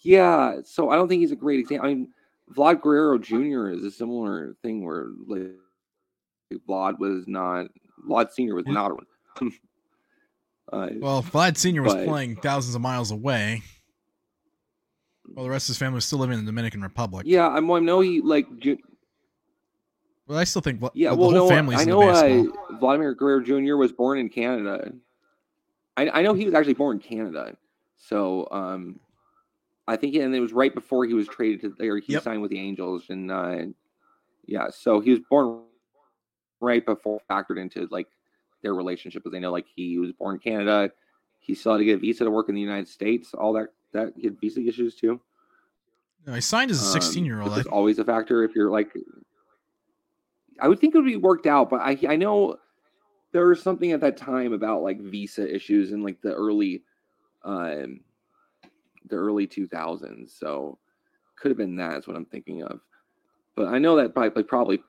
Yeah, so I don't think he's a great example. I mean, Vlad Guerrero Jr. is a similar thing where like Vlad was not Vlad Senior was not one. uh, Well, Vlad Senior was playing thousands of miles away, while the rest of his family was still living in the Dominican Republic. yeah, I'm, I know he like Ju- But I still think Vla- yeah. the Well, whole no, family's I know baseball. uh, Vladimir Guerrero Jr. was born in Canada. I, I know he was actually born in Canada, so um, I think and it was right before he was traded to or he Yep. signed with the Angels, and uh, yeah, so he was born right before factored into like their relationship, because they know like he was born in Canada, he still had to get a visa to work in the United States, all that that he had visa issues too. No, he signed as a Um, 16 year old. which is always a factor if you're like. I would think it would be worked out, but I I know there was something at that time about like visa issues and like the early, um, the early two thousands. So could have been that is what I'm thinking of, but I know that probably probably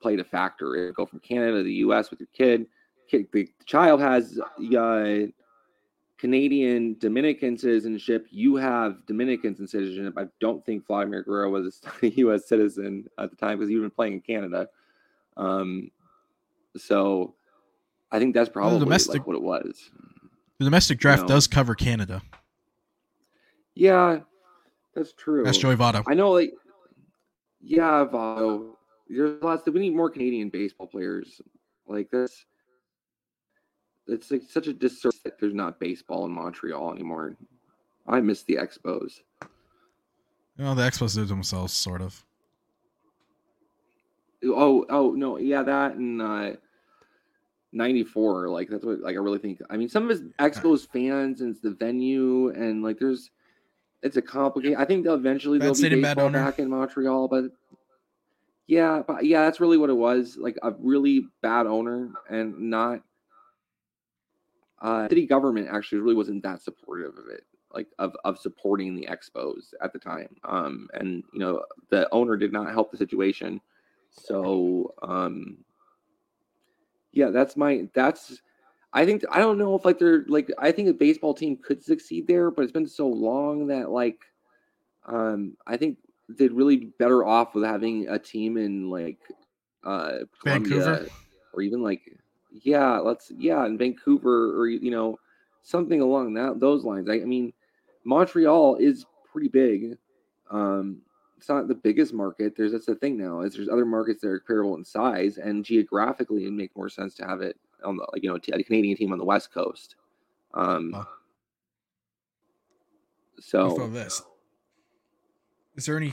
played a factor. It go from Canada to the U.S. with your kid. Kid, the child has uh, Canadian Dominican citizenship. You have Dominican citizenship. I don't think Vladimir Guerrero was a U.S. citizen at the time because he was playing in Canada. Um, so I think that's probably domestic- like what it was. the domestic draft no. does cover Canada. Yeah, that's true. That's Joey Votto. I know, like, yeah, Votto. There's lots. that We need more Canadian baseball players. Like this, it's like such a disservice that there's not baseball in Montreal anymore. I miss the Expos. Well, the Expos did themselves, sort of. Oh, oh no, yeah, that and uh, '94. Like that's what like I really think. I mean, some of his Expos fans and it's the venue and like there's, it's a complicated. I think they'll eventually Bad there'll be baseball owner. back in Montreal, but yeah, but yeah, that's really what it was. Like a really bad owner and not. Uh, city government actually really wasn't that supportive of it, like of of supporting the Expos at the time. Um, and you know the owner did not help the situation. So, um, yeah, that's my that's. I think I don't know if like they're like I think a baseball team could succeed there, but it's been so long that like, um, I think they'd really be better off with having a team in like, uh, Columbia Vancouver? or even like, yeah, let's yeah, in Vancouver or you know, something along that those lines. I, I mean, Montreal is pretty big. Um, it's not the biggest market. There's that's the thing now is there's other markets that are comparable in size and geographically it make more sense to have it on the like you know a Canadian team on the west coast. Um, Huh. so this? Is there any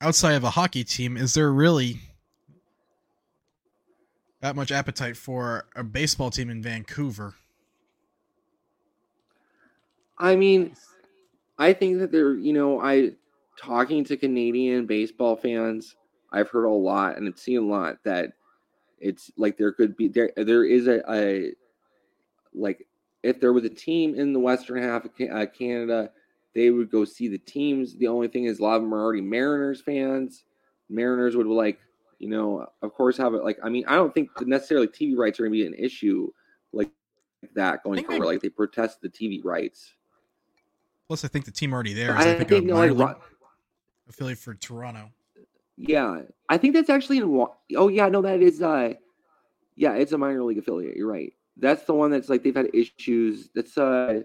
outside of a hockey team? Is there really that much appetite for a baseball team in Vancouver? I mean, I think that they're, you know, I talking to Canadian baseball fans, I've heard a lot and I've seen a lot that it's like there could be there there is a, a like if there was a team in the western half of uh, Canada, they would go see the teams. The only thing is a lot of them are already Mariners fans. Mariners would like, you know, of course have it like I mean, I don't think necessarily TV rights are gonna be an issue like that going think they- forward. Like they protest the TV rights. Plus, I think the team already there is, I, I think, think a no, like, league affiliate for Toronto. Yeah, I think that's actually in. Wa- Oh yeah, no, that is. uh Yeah, it's a minor league affiliate. You're right. That's the one that's like they've had issues. That's uh,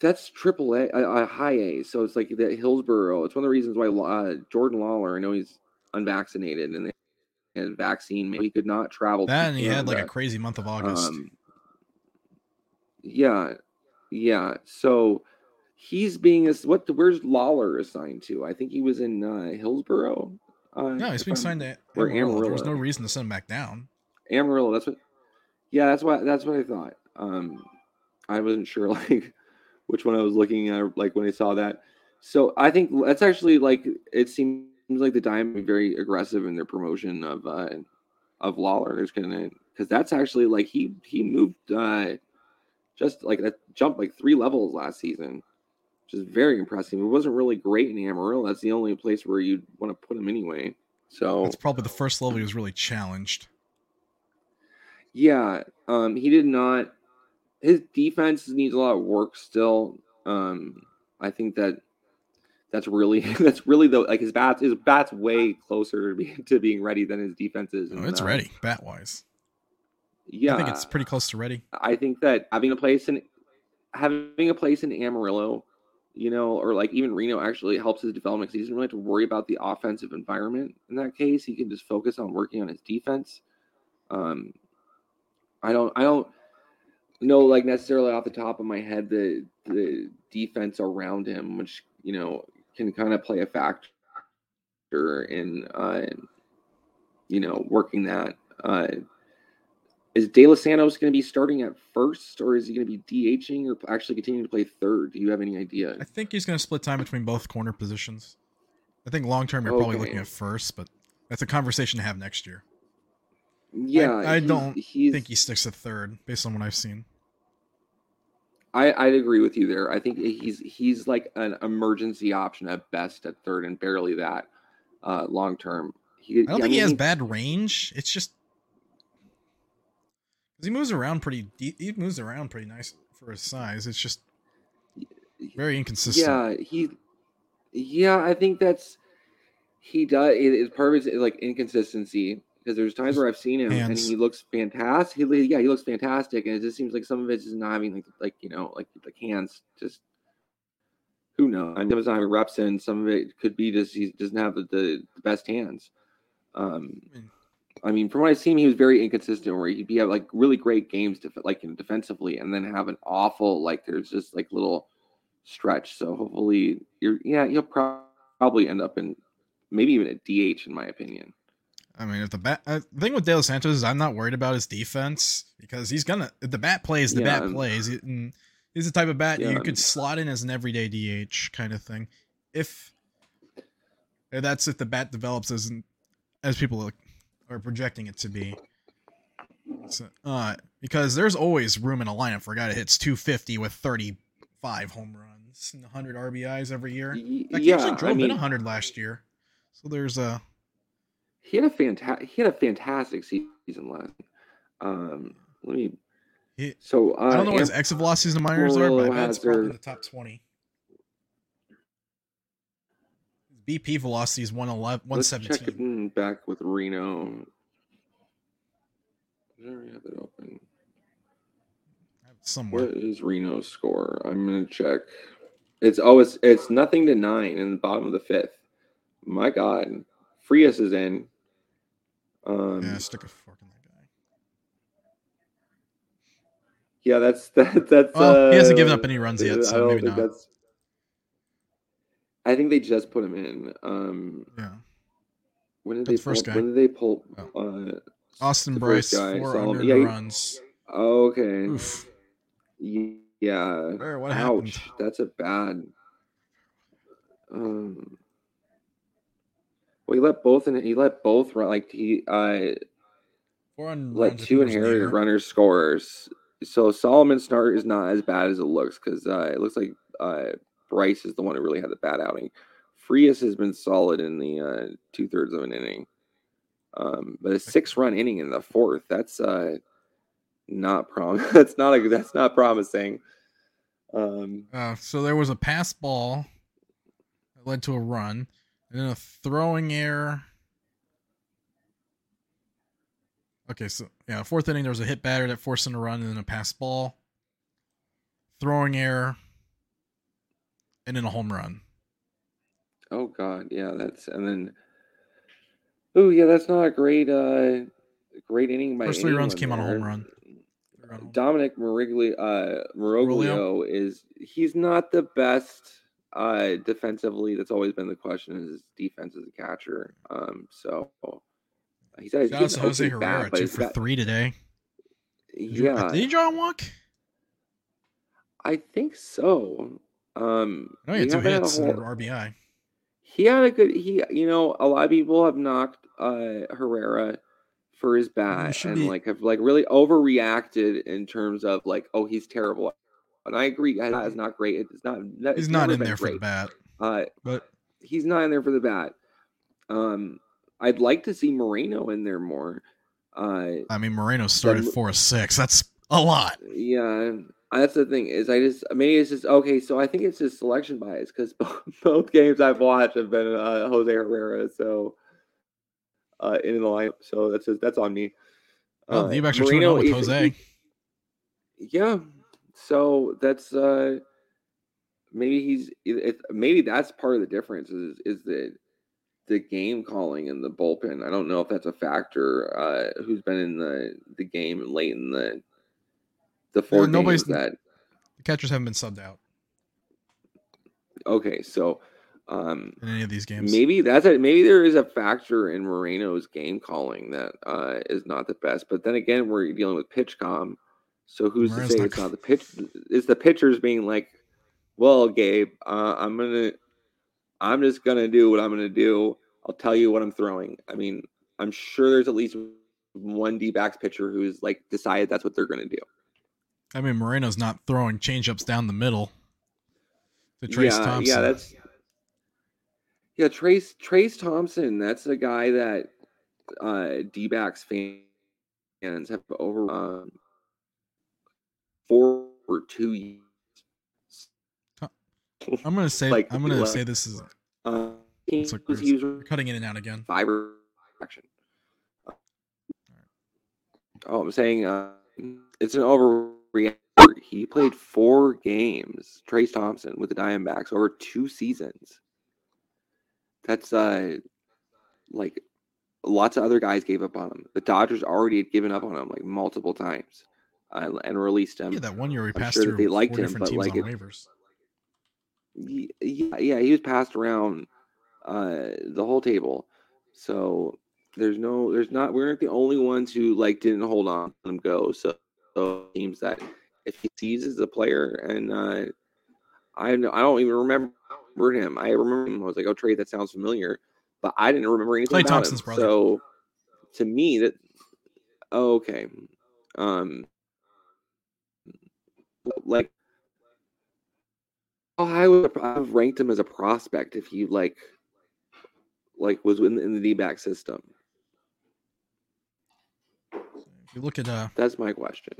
that's triple A, high A. So it's like the Hillsboro. It's one of the reasons why uh, Jordan Lawlar. I know he's unvaccinated and they had vaccine. Maybe he could not travel. That and he had like a crazy month of August. Um, yeah, yeah. So he's being as what? Where's Lawlar assigned to? I think he was in uh, Hillsboro. Uh, no, he's being signed to or Amarillo. There was no reason to send him back down. Amarillo. That's what. Yeah, that's what that's what I thought. Um, I wasn't sure like which one I was looking at like when I saw that. So I think that's actually like it seems like the Diamond very aggressive in their promotion of uh of Lawlar. There's gonna because that's actually like he he moved uh just like that jumped like three levels last season, which is very impressive. It wasn't really great in Amarillo. That's the only place where you'd want to put him anyway. So That's probably the first level he was really challenged. Yeah, um, he did not. His defense needs a lot of work still. Um, I think that that's really that's really the like his bats his bats way closer to, be, to being ready than his defense is. Oh, it's uh, ready, bat wise. Yeah, I think it's pretty close to ready. I think that having a place in having a place in Amarillo, you know, or like even Reno actually helps his development because he doesn't really have to worry about the offensive environment in that case. He can just focus on working on his defense. Um, I don't, I don't know like necessarily off the top of my head the the defense around him, which you know can kind of play a factor in, uh, you know, working that. Uh, is De Los Santos going to be starting at first, or is he going to be DHing, or actually continuing to play third? Do you have any idea? I think he's going to split time between both corner positions. I think long term you're probably looking at first, but that's a conversation to have next year. Yeah, I he's- don't He's, think he sticks at third based on what I've seen. I I'd agree with you there. I think he's he's like an emergency option at best at third, and barely that uh, long term. I don't think he mean, has bad range. It's just he moves around pretty. de- He moves around pretty nice for his size. It's just very inconsistent. Yeah, he. Yeah, I think that's he does. It, it's part of his like inconsistency because there's times where I've seen him and he looks fantastic. He, yeah, he looks fantastic, and it just seems like some of it is just not having like like you know like like hands just. Who knows? I mean, doesn't have reps in. Some of it could be just he doesn't have the, the, the best hands. Um, I mean, I mean, from what I've seen, he was very inconsistent. Where he'd be have like really great games, def- like in defensively, and then have an awful like there's just like little stretch. So hopefully, you're yeah, you'll prob- probably end up in maybe even a DH in my opinion. I mean, if the bat, uh, the thing with De Los Santos is I'm not worried about his defense because he's gonna. If the bat plays, the Yeah, bat plays. And he's the type of bat Yeah, you could slot in as an everyday DH kind of thing. If that's if the bat develops as as people are projecting it to be. So, uh, because there's always room in a lineup for a guy that hits 250 with 35 home runs and 100 RBIs every year. Fact, he yeah, actually drove I mean, in 100 last year. So there's a he had a fantastic he had a fantastic season last. Um, let me. He- So uh, I don't know what his exit velocities in the minors are, but I bet it's probably in the top 20. His BP velocity is 111, let's check 117. back with Reno. I have it open. Somewhere. What is Reno's score? I'm gonna check. It's oh, it's it's nothing to nine in the bottom of the fifth. My God, Frias is in. Um, yeah, stick a fork in that guy. Yeah, that's that. That's. Well, he hasn't given uh, up any runs yet, I so don't maybe think not. that's. I think they just put him in. Um, Yeah. when did That's they the first pull, guy. When did they pull? Oh. Uh, Austin Brice, guy, four under Yeah, runs. okay. Oof. Yeah. Where- what Ouch. happened? That's a bad. Um. Well, he let both and he let both run like he uh Four on let two think it was in the inherited runners scorers. So Solomon start is not as bad as it looks because uh, it looks like uh, Brice is the one who really had the bad outing. Frias has been solid in the uh, two thirds of an inning. Um, but a six run inning in the fourth, that's uh, not prom that's not a that's not promising. Um, Uh, so there was a pass ball that led to a run, and then a throwing error. Okay, so yeah, fourth inning there was a hit batter that forced in a run, and then a pass ball, throwing error, and then a home run. oh god, yeah, that's and then oh yeah, that's not a great uh great inning by First three runs came on a home run. Dominic Marigli, uh, Miroglio is he's not the best uh, defensively. That's always been the question: is his defense as a catcher. Um, so he's out he's to Jose Herrera, bat, two for got- three today. Did you- Yeah, did he draw a walk? I think so. Um, No, he had we two haven't had a hits and whole- RBI. he had a good he you know a lot of people have knocked uh herrera for his bat and be- like have like really overreacted in terms of like oh he's terrible and i agree that is not great it's not that- He's it's not in there for the bat, uh but he's not in there for the bat um i'd like to see moreno in there more uh I mean Moreno started four six. That's a lot. yeah that's the thing is i just maybe it's just okay so i think it's just selection bias because both games i've watched have been uh, jose herrera so uh in the lineup so that's just, that's on me Oh, Uh, the D-backs are 2 0 with Jose. yeah so that's uh maybe he's it, maybe that's part of the difference is is the the game calling and the bullpen i don't know if that's a factor uh who's been in the the game late in the the four nobody's- games that The catchers haven't been subbed out. Okay so um in any of these games. maybe that's a maybe there is a factor in moreno's game calling that uh is not the best but then again we're dealing with PitchCom. So who's Moreno's to say not it's not the pitch Is the pitchers being like well gabe uh, i'm gonna i'm just gonna do what i'm gonna do. I'll tell you what i'm throwing. I mean i'm sure there's at least one d-backs pitcher who's like decided that's what they're gonna do I mean Moreno's not throwing changeups down the middle to Trayce yeah, Thompson. Yeah, that's yeah. Trayce Trayce Thompson. That's a guy that uh, D-backs fans have over um, for two years. I'm gonna say like, I'm gonna uh, say this is Uh, It's like was Chris. used you're cutting in and out again. fiber action. Oh, I'm saying uh, it's an overreaction. He played four games, Trayce Thompson, with the Diamondbacks over two seasons. That's uh, like lots of other guys gave up on him. The Dodgers already had given up on him like multiple times uh, and released him. Yeah, that one year we passed sure through they liked him, different but, teams like, it- waivers. Ye- yeah, yeah, he was passed around uh the whole table. So there's no there's not we're not the only ones who like didn't hold on let him go. So, so teams that if he seizes a player and uh I I don't even remember him. I remember him. I was like, oh trade, that sounds familiar. But I didn't remember anything Klay about Thompson's him. brother. So to me that oh, okay. Um like Oh, I would I would have ranked him as a prospect if he like like was in, in the D back system. You look at uh That's my question.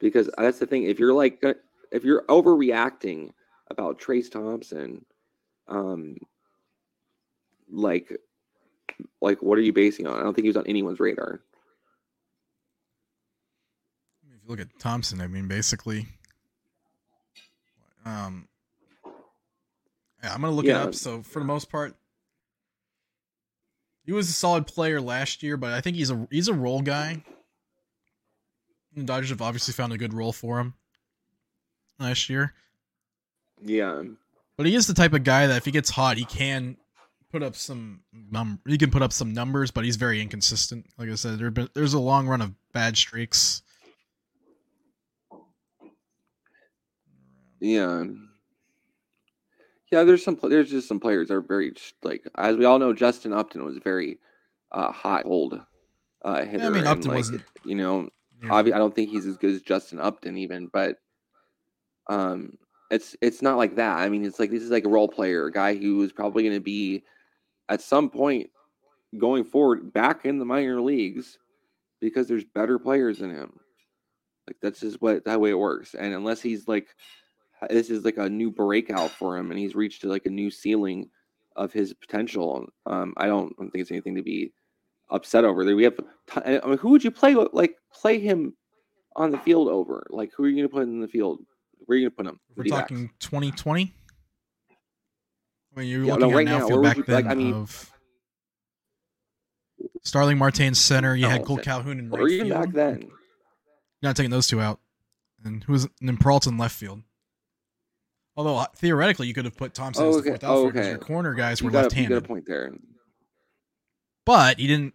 Because that's the thing. If you're like if you're overreacting about Trayce Thompson, um, like like what are you basing on? I don't think he was on anyone's radar. if you look at Thompson, I mean basically um yeah, I'm gonna look Yeah. it up. So for the most part, he was a solid player last year, but I think he's a he's a role guy. The Dodgers have obviously found a good role for him last year. Yeah. But he is the type of guy that if he gets hot, he can put up some num he can put up some numbers, but he's very inconsistent. Like I said, there been, there's a long run of bad streaks. Yeah. Yeah, there's some there's just some players that are very like as we all know, Justin Upton was very uh hot hold uh hitter. I mean, Upton like, wasn't- you know, Yeah. obviously I don't think he's as good as Justin Upton even, but um it's it's not like that. I mean, it's like this is like a role player, a guy who is probably going to be at some point going forward back in the minor leagues because there's better players than him. Like that's just what that way it works. And unless he's like this is like a new breakout for him and he's reached like a new ceiling of his potential, um, I don't, I don't think it's anything to be upset over. There we have I mean, who would you play like play him on the field over? Like who are you going to put in the field? Where are you going to put him? We're talking 2020. I mean, you're Yeah, looking no, right at now, an where outfield would back you- then like, I mean- of Starling Marte center. You had Kole that- Calhoun in right field. back then. You're not taking those two out. And who was then Peralta in left field. Although uh, theoretically, you could have put Thompson Oh, as the okay. fourth Oh, outfielder because okay. your corner guys You were a, you got a left-handed. point there. But he didn't.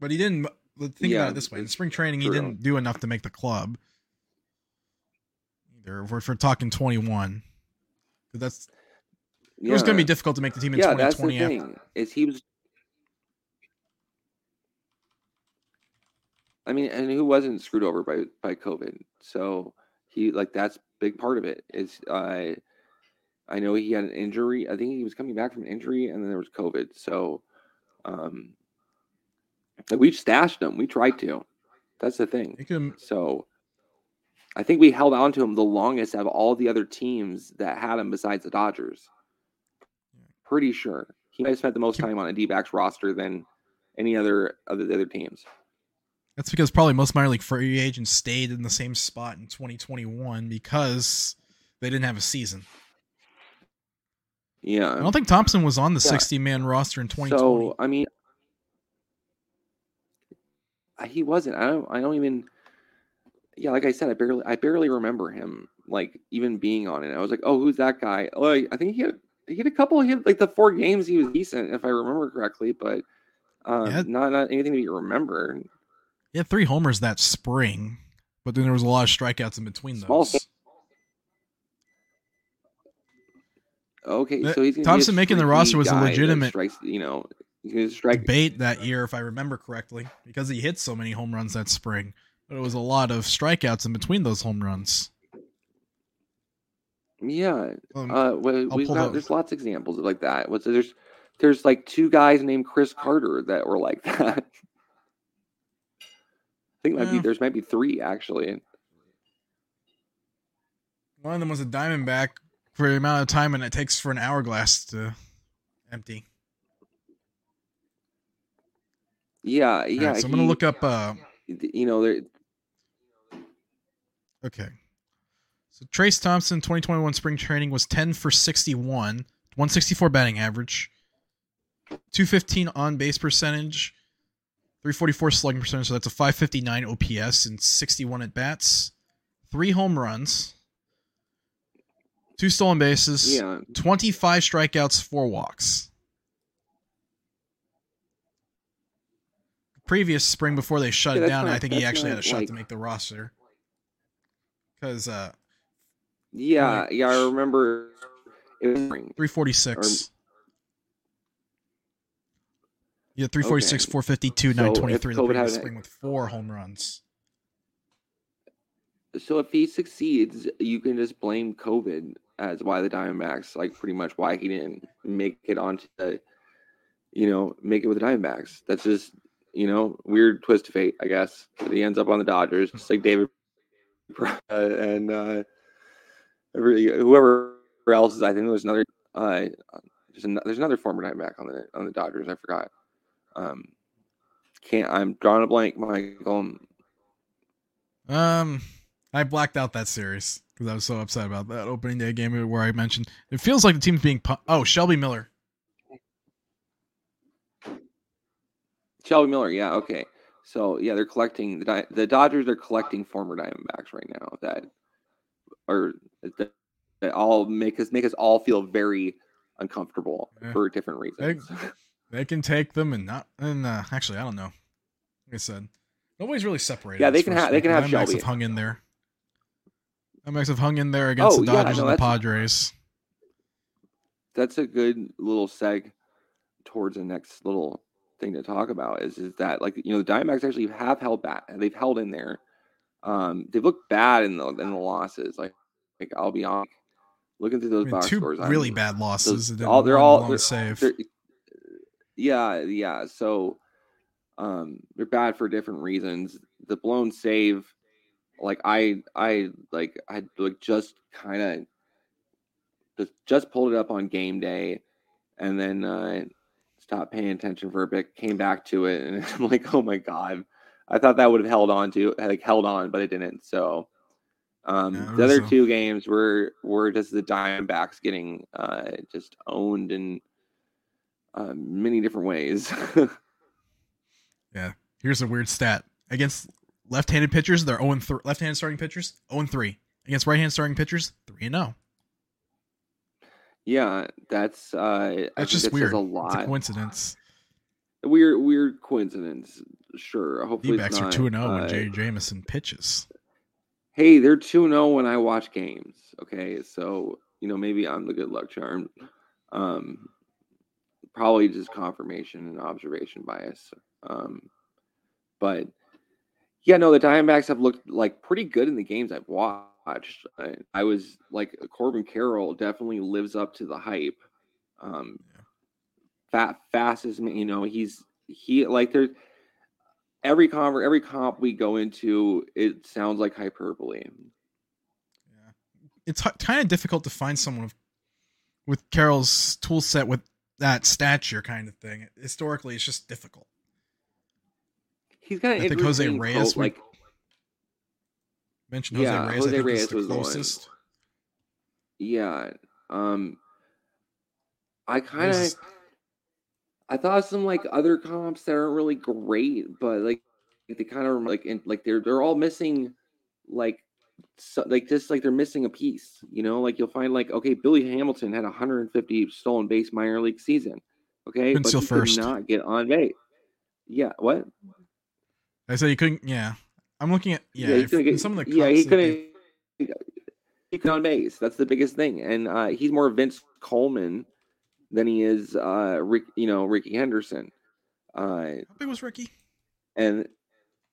But he didn't. Think Yeah, about it this way: in spring training, he didn't do enough to make the club. Either if we're, if we're talking twenty-one, that's it was going to be difficult to make the team in yeah, twenty that's the after thing. Is he was. I mean, and who wasn't screwed over by by COVID? So he like that's big part of it. Is I, I know he had an injury. I think he was coming back from an injury, and then there was COVID. So, um, like we stashed him. We tried to. That's the thing. Could, So I think we held on to him the longest out of all the other teams that had him besides the Dodgers. Pretty sure. He might have spent the most time on a D-backs roster than any other of the other teams. That's because probably most minor league free agents stayed in the same spot in twenty twenty-one because they didn't have a season. Yeah. I don't think Thompson was on the Yeah. sixty-man roster in twenty twenty. So I mean he wasn't. I don't I don't even yeah, like I said, I barely I barely remember him like even being on it. I was like, oh, who's that guy? Oh, I, think he had he had a couple. He had like the four games he was decent, if I remember correctly, but um, Yeah. not not anything to remember. He had three homers that spring, but then there was a lot of strikeouts in between those. Okay, Uh, so he's gonna be a Thompson making the roster was a legitimate strikes. You know, strike. Debate that year, if I remember correctly, because he hit so many home runs that spring. But it was a lot of strikeouts in between those home runs. Yeah, Um, Uh, we've got there's lots of examples of like that. What's there's there's like two guys named Chris Carter that were like that. I think might be there's might be three actually. one of them was a Diamondback for the amount of time and it takes for an hourglass to empty. Yeah, yeah. right, so I'm gonna look up. Uh, You know, there. okay. So Trayce Thompson, 2021 spring training was 10 for 61, 164 batting average, 215 on base percentage, 344 slugging percentage. So that's a 559 OPS and 61 at bats, three home runs, two stolen bases, Yeah, 25 strikeouts, four walks. Previous spring before they shut Yeah, it down, not- I think he actually had a shot like- to make the roster. Because uh, yeah, Like- yeah. I remember. It was spring. 346. Yeah, 346, Okay. 452, So, 923 if the previous spring with four home runs. So if he succeeds, you can just blame COVID as why the Diamondbacks, like pretty much why he didn't make it onto the, you know, make it with the Diamondbacks. That's just, you know, weird twist of fate, I guess. But he ends up on the Dodgers, just like David uh, and uh, whoever else is. I think there's another, uh, there's, an, there's another former Diamondback on the on the Dodgers. I forgot. Um, can't. I'm drawing a blank, Michael. Um, I blacked out that series because I was so upset about that opening day game where I mentioned it feels like the team's being. Pu- oh, Shelby Miller. Shelby Miller, yeah, okay. So yeah, they're collecting the the Dodgers are collecting former Diamondbacks right now that are that, that all make us make us all feel very uncomfortable Yeah. for different reasons. They can take them and not. And uh, actually, I don't know. Like I said, nobody's really separated. Yeah, they can have. they can have Diamondbacks Shelby. have hung in there. Diamondbacks have hung in there against Oh, the yeah, Dodgers no, and the Padres. That's a good little seg towards the next little thing to talk about is is that like you know the Diamondbacks actually have held back they've held in there. Um, they've looked bad in the in the losses. Like like I'll be honest. Looking through I those mean, box two scores, I'm- really bad losses. those- all they're all they're- they're- yeah, yeah. So um they're bad for different reasons. The blown save, like I I like I like just kind of just just pulled it up on game day and then uh stopped paying attention for a bit, came back to it, and I'm like, oh my god. I thought that would have held on to like held on, but it didn't. So um Yeah, the other a- two games were were just the Diamondbacks getting uh just owned in uh, many different ways. Yeah. Here's a weird stat. Against left-handed pitchers, they're 0 3. Left-handed starting pitchers, 0 3. Against right-hand starting pitchers, 3 and 0. yeah, that's uh I That's just that weird. a It's a lot. coincidence. weird weird coincidence. Sure. Hopefully D-backs it's are 2 0 uh, when Drey Jameson pitches. Hey, they're 2 and 0 when I watch games. Okay. So, you know, maybe I'm the good luck charm. Um, probably just confirmation and observation bias. Um, but yeah, no, the Diamondbacks have looked like pretty good in the games I've watched. I, I was like, Corbin Carroll definitely lives up to the hype. Um, Yeah. fat, fast as you know, he's he like there's every conver every comp we go into, it sounds like hyperbole. Yeah. It's kind of difficult to find someone with, with Carroll's tool set with that stature kind of thing. Historically, it's just difficult. He's got I think Jose Reyes like Mentioned Jose Yeah, Reyes. Jose Reyes is the was one. closest. yeah. Um, I kind of I thought some like other comps that aren't really great, but like they kind of like in, like they're they're all missing like so, like just like they're missing a piece, you know. Like you'll find like okay, Billy Hamilton had 150 stolen base minor league season, okay, Couldn't but he first. could not get on base. Yeah, what? I said you couldn't. Yeah, I'm looking at. Yeah, he if- get- some of the yeah, he comps that they- couldn't. He could on base. That's the biggest thing, and uh, he's more Vince Coleman than he is, uh, Rick. You know, Rickey Henderson. Uh, How big was Rickey? and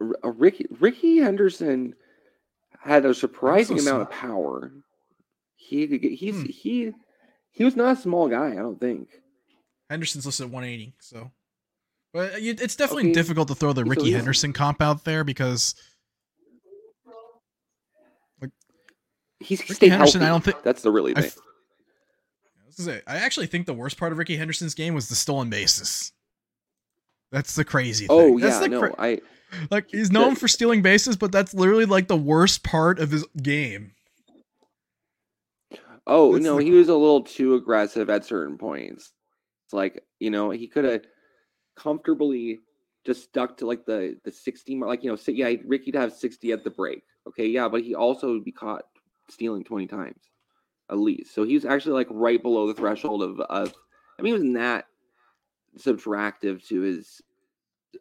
uh, Rickey Rickey Henderson had a surprising so amount of power. He could get, he's Hmm. he he was not a small guy. I don't think. Henderson's listed at 180. So, but it's definitely Okay. difficult to throw the So Rickey he's- Henderson comp out there because He's Rickey Henderson, healthy. I don't think- that's the really thing. f- I was gonna say, I actually think the worst part of Rickey Henderson's game was the stolen bases. That's the crazy thing. oh That's yeah, the no, cra- I like he's known for stealing bases, but that's literally like the worst part of his game. Oh That's no, the- he was a little too aggressive at certain points. It's like you know he could have comfortably just stuck to like the the sixty mark. Like you know, yeah, Rickey'd have sixty at the break. Okay, yeah, but he also would be caught stealing twenty times at least. So he was actually like right below the threshold of of. I mean, it wasn't that subtractive to his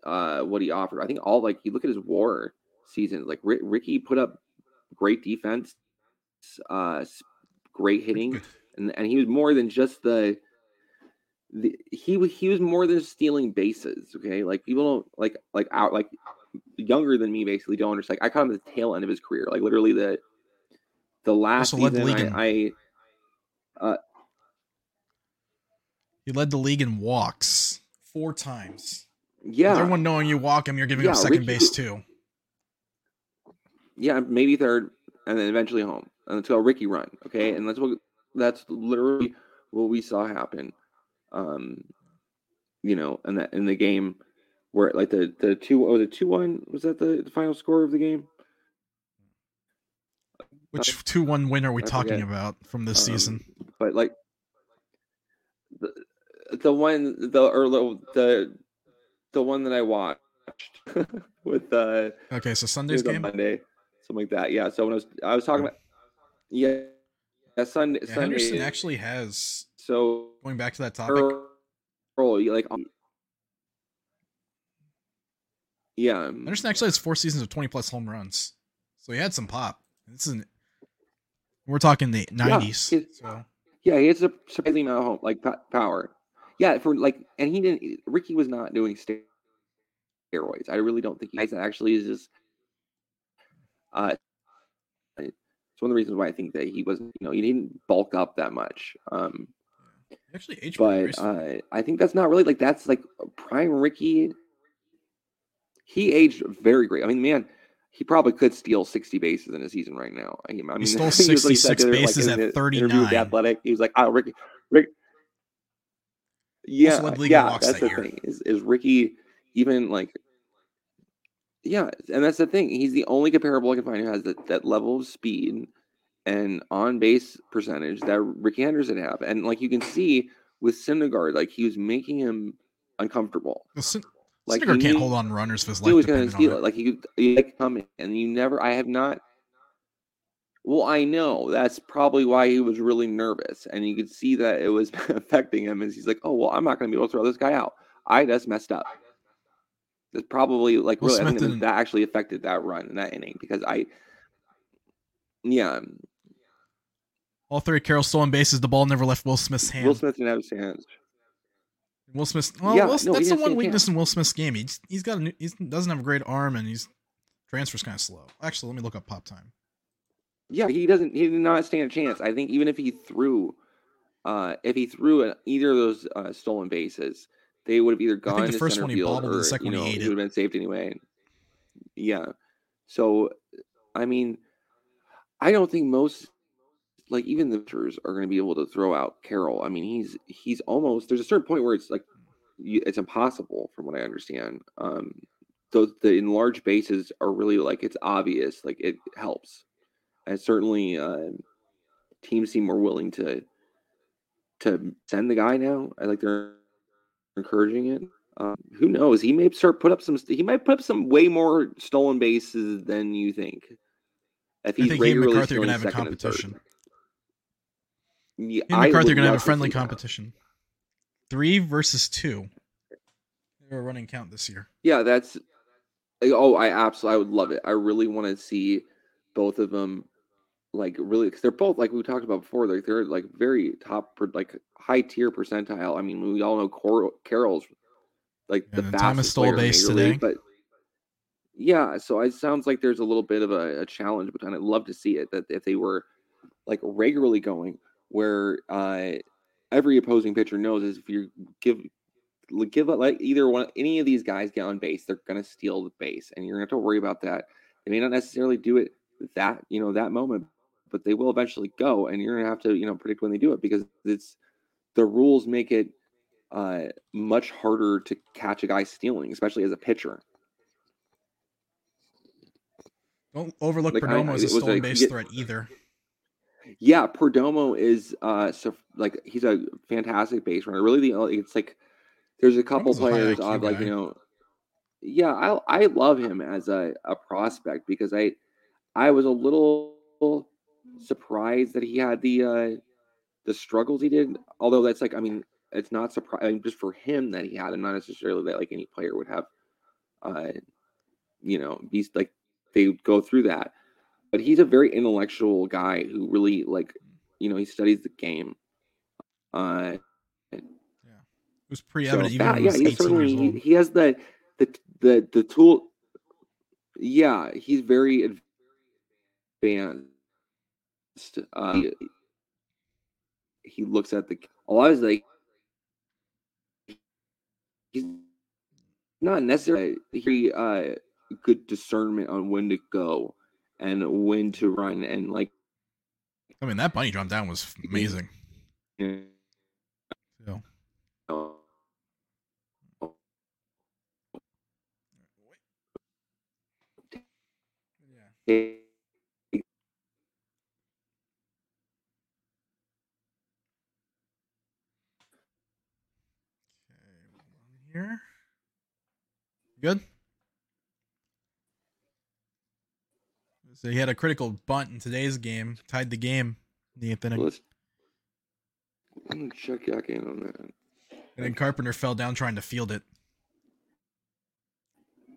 uh what he offered. I think all like you look at his WAR seasons. Like Ri- Rickey put up great defense, uh, great hitting and and he was more than just the, the he was he was more than stealing bases. Okay, like people don't like like out like younger than me basically don't understand. Like I caught him at the tail end of his career, like literally the the last the season. in- I, I He led the league in walks four times. Yeah Everyone knowing you walk him, you're giving Yeah, up second Rickey- base too. yeah maybe third and then eventually home and let's go Rickey run. Okay, and that's what that's literally what we saw happen. Um, you know, and that in the game where like the the two what was two one was that the, the final score of the game? Which two one win are we I talking forget. about from this Um, season? but like the the one the or the the, one that I watched with uh Okay, so Sunday's game. Monday something like that yeah so when I was I was talking about yeah yeah Sunday Yeah, Sunday Henderson actually has so going back to that topic. Earl, like um, yeah Henderson actually has four seasons of 20 plus home runs, so he had some pop. This is an, we're talking the 90s. he- so Yeah, he has a surprising amount of home, like power. Yeah, for like, and he didn't. Rickey was not doing steroids. I really don't think he actually is just. Uh, it's one of the reasons why I think that he wasn't, you know, he didn't bulk up that much. Um, Actually, aged pretty but uh, I think that's not really like that's like prime Rickey. He aged very great. I mean, man, he probably could steal 60 bases in a season right now. I, mean, stole was like 66 that, like, bases in at the interview 39. The Athletic, he was like, "Oh, Rickey, Rick." Yeah, led the league in yeah, that's that the year. thing. Is is Rickey even like? Yeah, and that's the thing. He's the only comparable I can find who has that, that level of speed and on base percentage that Rickey Henderson have. And like you can see with Syndergaard, like he was making him uncomfortable. Well, Syn- Like Syndergaard can't knew- hold on runners if his He was going to steal it. it. Like he he come in, and you never. I have not. Well, I know that's probably why he was really nervous, and you could see that it was affecting him. As he's like, "Oh well, I'm not going to be able to throw this guy out. I just messed up." That's probably like Will really. I think that, that actually affected that run and that inning because I. Yeah, All three of Carroll's stolen bases. The ball never left Will Smith's hand. Will Smith didn't have his hands. Will Smith. Well, Yeah, Will, no, that's the one weakness in Will Smith's game. He's he's got a new, he doesn't have a great arm and he's transfers kind of slow. Actually, let me look up pop time. Yeah, he doesn't. He did not stand a chance. I think even if he threw, uh, if he threw at either of those uh, stolen bases, they would have either gone the first one he bobbled, the or second you one know he ate it it. would have been saved anyway. Yeah. So, I mean, I don't think most, like even the pitchers, are going to be able to throw out Carroll. I mean, he's he's almost. There's a certain point where it's like, you, it's impossible, from what I understand. Um, those the enlarged bases are really like it's obvious, like it helps, and certainly uh, teams seem more willing to to send the guy now. I like they're encouraging it. Um, who knows? He may start put up some. He might put up some way more stolen bases than you think. If I he's think he and McCarthy are going to have a second and third. competition. Yeah, He and McCarthy are going to have a friendly that. competition. Three versus two. They're a running count this year. Yeah, that's. Oh, I absolutely, I would love it. I really want to see both of them, like really, because they're both like we talked about before. Like they're like very top, like high tier percentile. I mean, we all know Cor- Carroll's like the then Thomas fastest stole base Major League, but yeah, so it sounds like there's a little bit of a, a challenge, but I'd love to see it that if they were like regularly going, where uh every opposing pitcher knows is if you give give like either one any of these guys get on base, they're gonna steal the base, and you're gonna have to worry about that. They may not necessarily do it that you know that moment, but they will eventually go, and you're gonna have to you know predict when they do it because it's the rules make it uh, much harder to catch a guy stealing, especially as a pitcher. Don't overlook Like, I- Perdomo as a stolen like, base get- threat either. Yeah, Perdomo is uh so like he's a fantastic base runner. Really, the only it's like there's a couple Perdomo's a players IQ of like guy. you know, yeah, I I love him as a, a prospect because I I was a little surprised that he had the uh the struggles he did. Although that's like I mean it's not surprising just for him that he had them, not necessarily that like any player would have. Uh, you know, be like they go through that but he's a very intellectual guy who really like you know he studies the game uh It was pretty so evident even that- when he yeah was he's 18 certainly years he, old. he has the the the the tool yeah he's very advanced uh he, he looks at the a lot of like he's not necessarily very uh good discernment on when to go and when to run and like I mean, that bunny jump down was amazing. So, know, yeah. it- Okay, hold on here. Good. So he had a critical bunt in today's game, tied the game in the inning, let's I'm gonna check back in on that. and then Carpenter fell down trying to field it.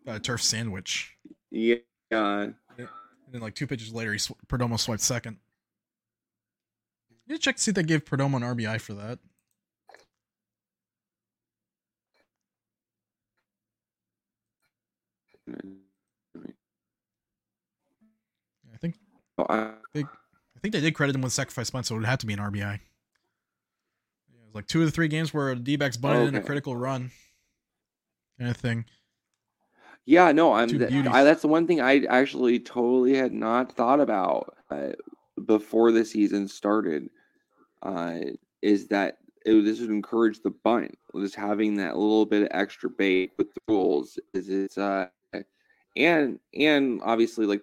Got a turf sandwich, Yeah, and then like two pitches later, he sw- Perdomo swiped second. You check to see if they gave Perdomo an RBI for that. I think I, think they did credit him with sacrifice bunt, so it would have to be an RBI. Yeah, it was like two of the three games where D backs bunted in a critical run. Kind of thing. Yeah, no, I'm. Th- I, that's the one thing I actually totally had not thought about uh, before the season started. Uh, is that it, this would encourage the bunt? Just having that little bit of extra bait with the rules is it's uh, and and obviously like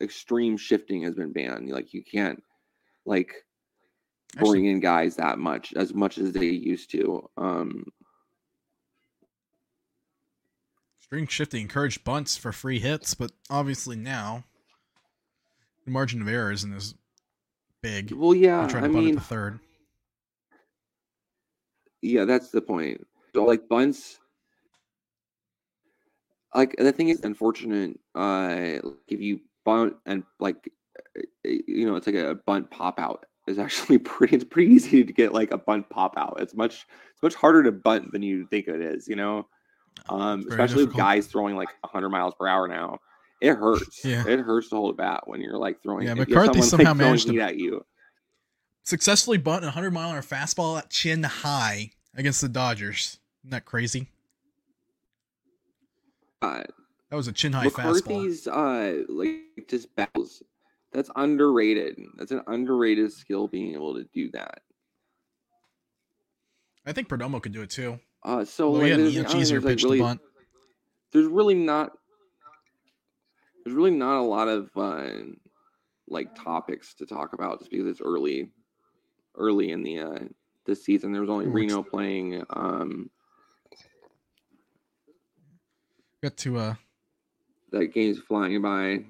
extreme shifting has been banned. Like you can't like Actually- bring in guys that much as much as they used to. Um, String shifting encouraged bunts for free hits, but obviously now the margin of error isn't as big. well, yeah, trying I to bunt mean, the third. Yeah, that's the point. So like bunts like the thing is unfortunate uh if you bunt and like uh, you know it's like a bunt pop out is actually pretty it's pretty easy to get like a bunt pop out. It's much it's much harder to bunt than you think it is, you know. Um especially with difficult. guys throwing like 100 miles per hour now. It hurts. Yeah. It hurts to hold a bat when you're like throwing Yeah, McCarthy somehow like, managed to- at you. Successfully bunt a 100 mile an hour fastball at chin high against the Dodgers. Isn't that crazy? Uh, That was a chin high fastball. McCarthy's uh like just battles. That's underrated. That's an underrated skill being able to do that. I think Perdomo could do it too. Uh so Although like a there's, I much don't know, easier there's, like, pitch really, bunt. there's really not there's really not a lot of uh like topics to talk about just because it's early early in the uh this season. There was only Reno playing um Got to uh that game's flying by.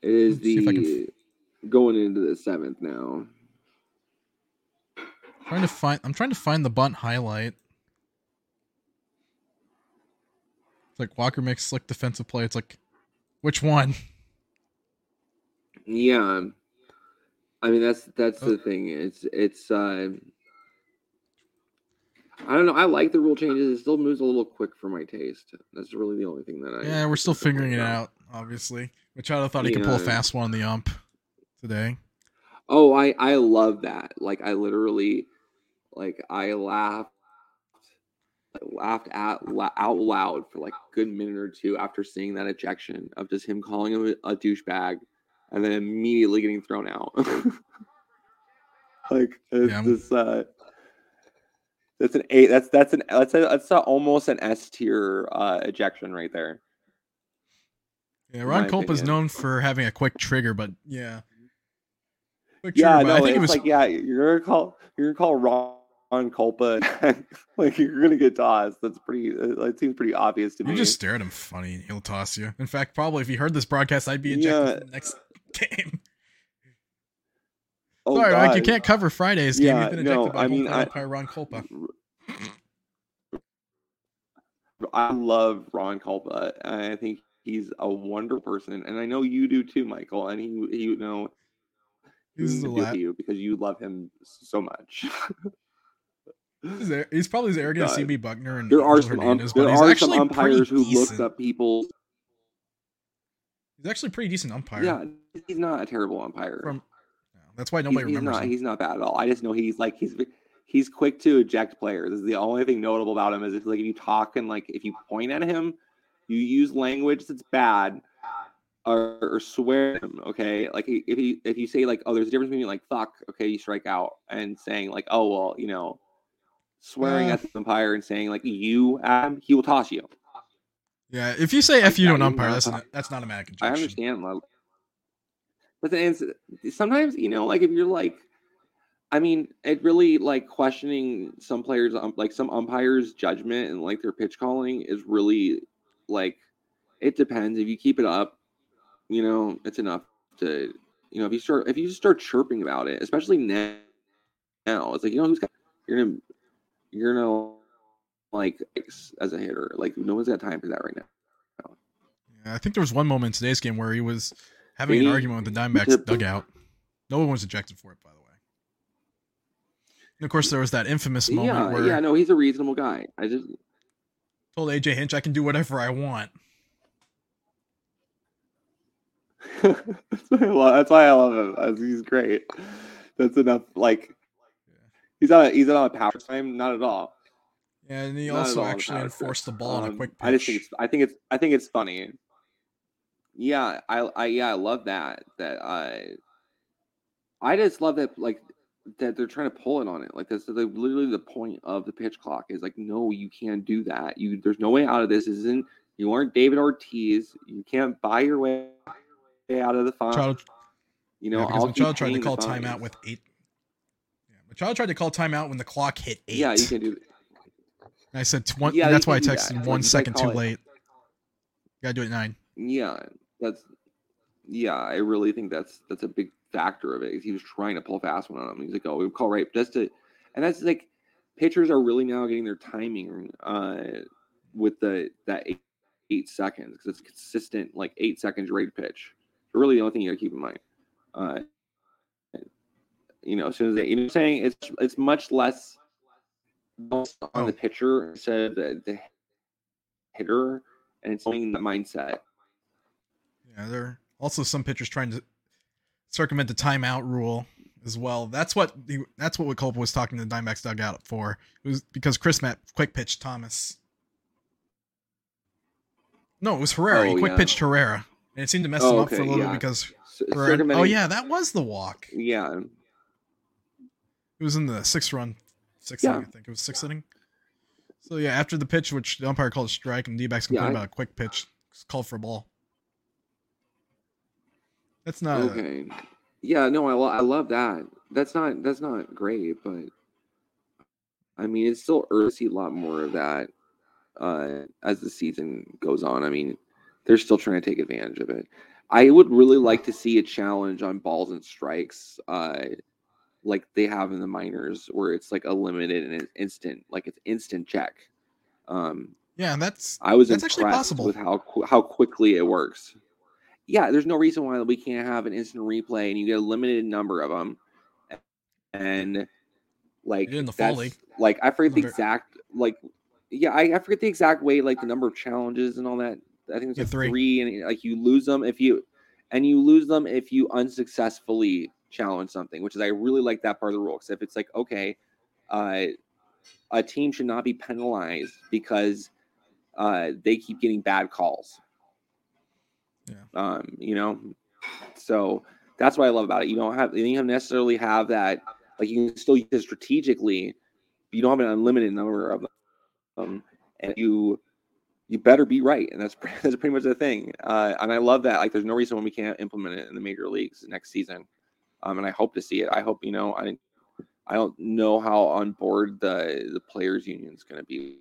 It is Let's see if I can the going into the seventh now. trying to find I'm trying to find the bunt highlight. It's like Walker makes slick defensive play. It's like which one? Yeah. I mean that's that's Oh. the thing. It's it's uh I don't know. I like the rule changes. It still moves a little quick for my taste. That's really the only thing that I Yeah, we're still figuring it out, obviously. Machado thought he could pull a fast one on the ump today. Oh, I I love that. Like I literally like I laughed I laughed at out loud for like a good minute or two after seeing that ejection of just him calling him a, a douchebag and then immediately getting thrown out. like it's Yeah, this uh that's an eight that's that's an that's a that's a, almost an S tier uh ejection right there. Yeah, Ron Culp is known for having a quick trigger, but yeah. Quick Yeah, trigger, but no, I think it was like yeah, you're gonna call you're gonna call Ron Kulpa, like you're gonna get tossed. That's pretty. That seems pretty obvious to you me. You just stare at him funny and he'll toss you. In fact, probably if you heard this broadcast, I'd be ejected Yeah. the next game. Oh, Sorry, Mike, you can't cover Friday's game. Yeah, You've been ejected no, by I mean, I- umpire Ron Kulpa. I love Ron Kulpa. I think he's a wonderful person, and I know you do too, Michael. And he, he you know, He's, a lot. you because you love him so much. He's, probably as arrogant as God. CB Bucknor and there are some um, Hernandez, there are some umpires who decent. looked up people. He's actually a pretty decent umpire. Yeah, he's not a terrible umpire. From that's why He's- nobody he's, remembers not him. he's not bad at all. I just know he's like he's he's quick to eject players. This is the only thing notable about him is if like if you talk and like if you point at him, you use language that's bad or, or swear at him. Okay, like if you if you say like oh there's a difference between like fuck okay you strike out and saying like oh well you know swearing Uh. at the umpire and saying like you him he will toss you. Yeah, if you say Like "f you" to an umpire, that's not, that's not a mad I understand, like, but then sometimes you know, like if you're like, I mean, it really like questioning some players, um, like some umpires' judgment and like their pitch calling is really like, it depends. If you keep it up, you know, it's enough to, you know, if you start if you just start chirping about it, especially now, now it's like you know who's got you're gonna you're gonna like as a hitter, like no one's got time for that right now. Yeah, I think there was one moment in today's game where he was having an argument with the Diamondbacks dugout. No one was ejected for it, by the way. And of course, there was that infamous moment Yeah, where yeah, no, he's a reasonable guy. I just told AJ Hinch, "I can do whatever I want." that's, why I love, that's why I love him. He's great. That's enough. Like he's not a, he's not on a power time, not at all. Yeah, and he Not also actually enforced the ball on a Um, quick pitch. I just think it's I think it's I think it's funny. Yeah, I I yeah I love that that I I just love that like that they're trying to pull it on it like that's the, literally the point of the pitch clock is like no you can't do that you there's no way out of this This isn't you aren't David Ortiz you can't buy your way out of the fine Machado, you know yeah, I'll Machado tried to call fines. timeout with eight. Yeah, Machado tried to call timeout when the clock hit eight. yeah you can do And I said t- one, Yeah, that's why I texted that. you second too it- late. Gotta do it nine. Yeah, that's yeah. I really think that's that's a big factor of it. he was trying to pull a fast one on him. He's like, oh, we call right just to, and that's like pitchers are really now getting their timing uh with the that eight, eight seconds because it's consistent like eight seconds rate pitch. So really, the only thing you got to keep in mind. Uh, you know, as soon as they, you know, I'm saying it's it's much less on Oh. the pitcher instead of the, the hitter, and it's only the mindset. Yeah, there are also some pitchers trying to circumvent the timeout rule as well. That's what he, that's what Kulpa was talking to the Diamondbacks dugout for. It was because Chris Matt quick pitched Thomas. No, it was Herrera. he Oh, quick yeah. pitched Herrera, and it seemed to mess Oh, him up for a little yeah. bit because Herrera, oh yeah, that was the walk. yeah, It was in the sixth run, sixth Yeah. inning, I think it was sixth inning. So yeah, after the pitch, which the umpire called a strike, and D-backs complained about a quick pitch, called for a ball. That's not. a- okay, yeah. No, I lo- I love that. That's not that's not great, but I mean, it's still early to see a lot more of that uh, as the season goes on. I mean, they're still trying to take advantage of it. I would really like to see a challenge on balls and strikes, uh, like they have in the minors, where it's like a limited and an instant, like it's instant check. Um, yeah, and that's I was That's actually impressed possible. with how how quickly it works. Yeah, there's no reason why we can't have an instant replay and you get a limited number of them, and like in the fall league. Like I forget the exact like yeah I, I forget the exact way like the number of challenges and all that. I think it's like three. three. and like you lose them if you and you lose them if you unsuccessfully challenge something, which is I really like that part of the rule. Because if it's like okay, uh, a team should not be penalized because uh, they keep getting bad calls. Yeah. Um, you know, so that's what I love about it. You don't have you don't necessarily have that. Like you can still use it strategically. But you don't have an unlimited number of them, and you you better be right. And that's that's pretty much the thing. Uh, and I love that. Like, there's no reason why we can't implement it in the major leagues next season. Um, and I hope to see it. I hope you know. I I don't know how on board the the players union is going to be.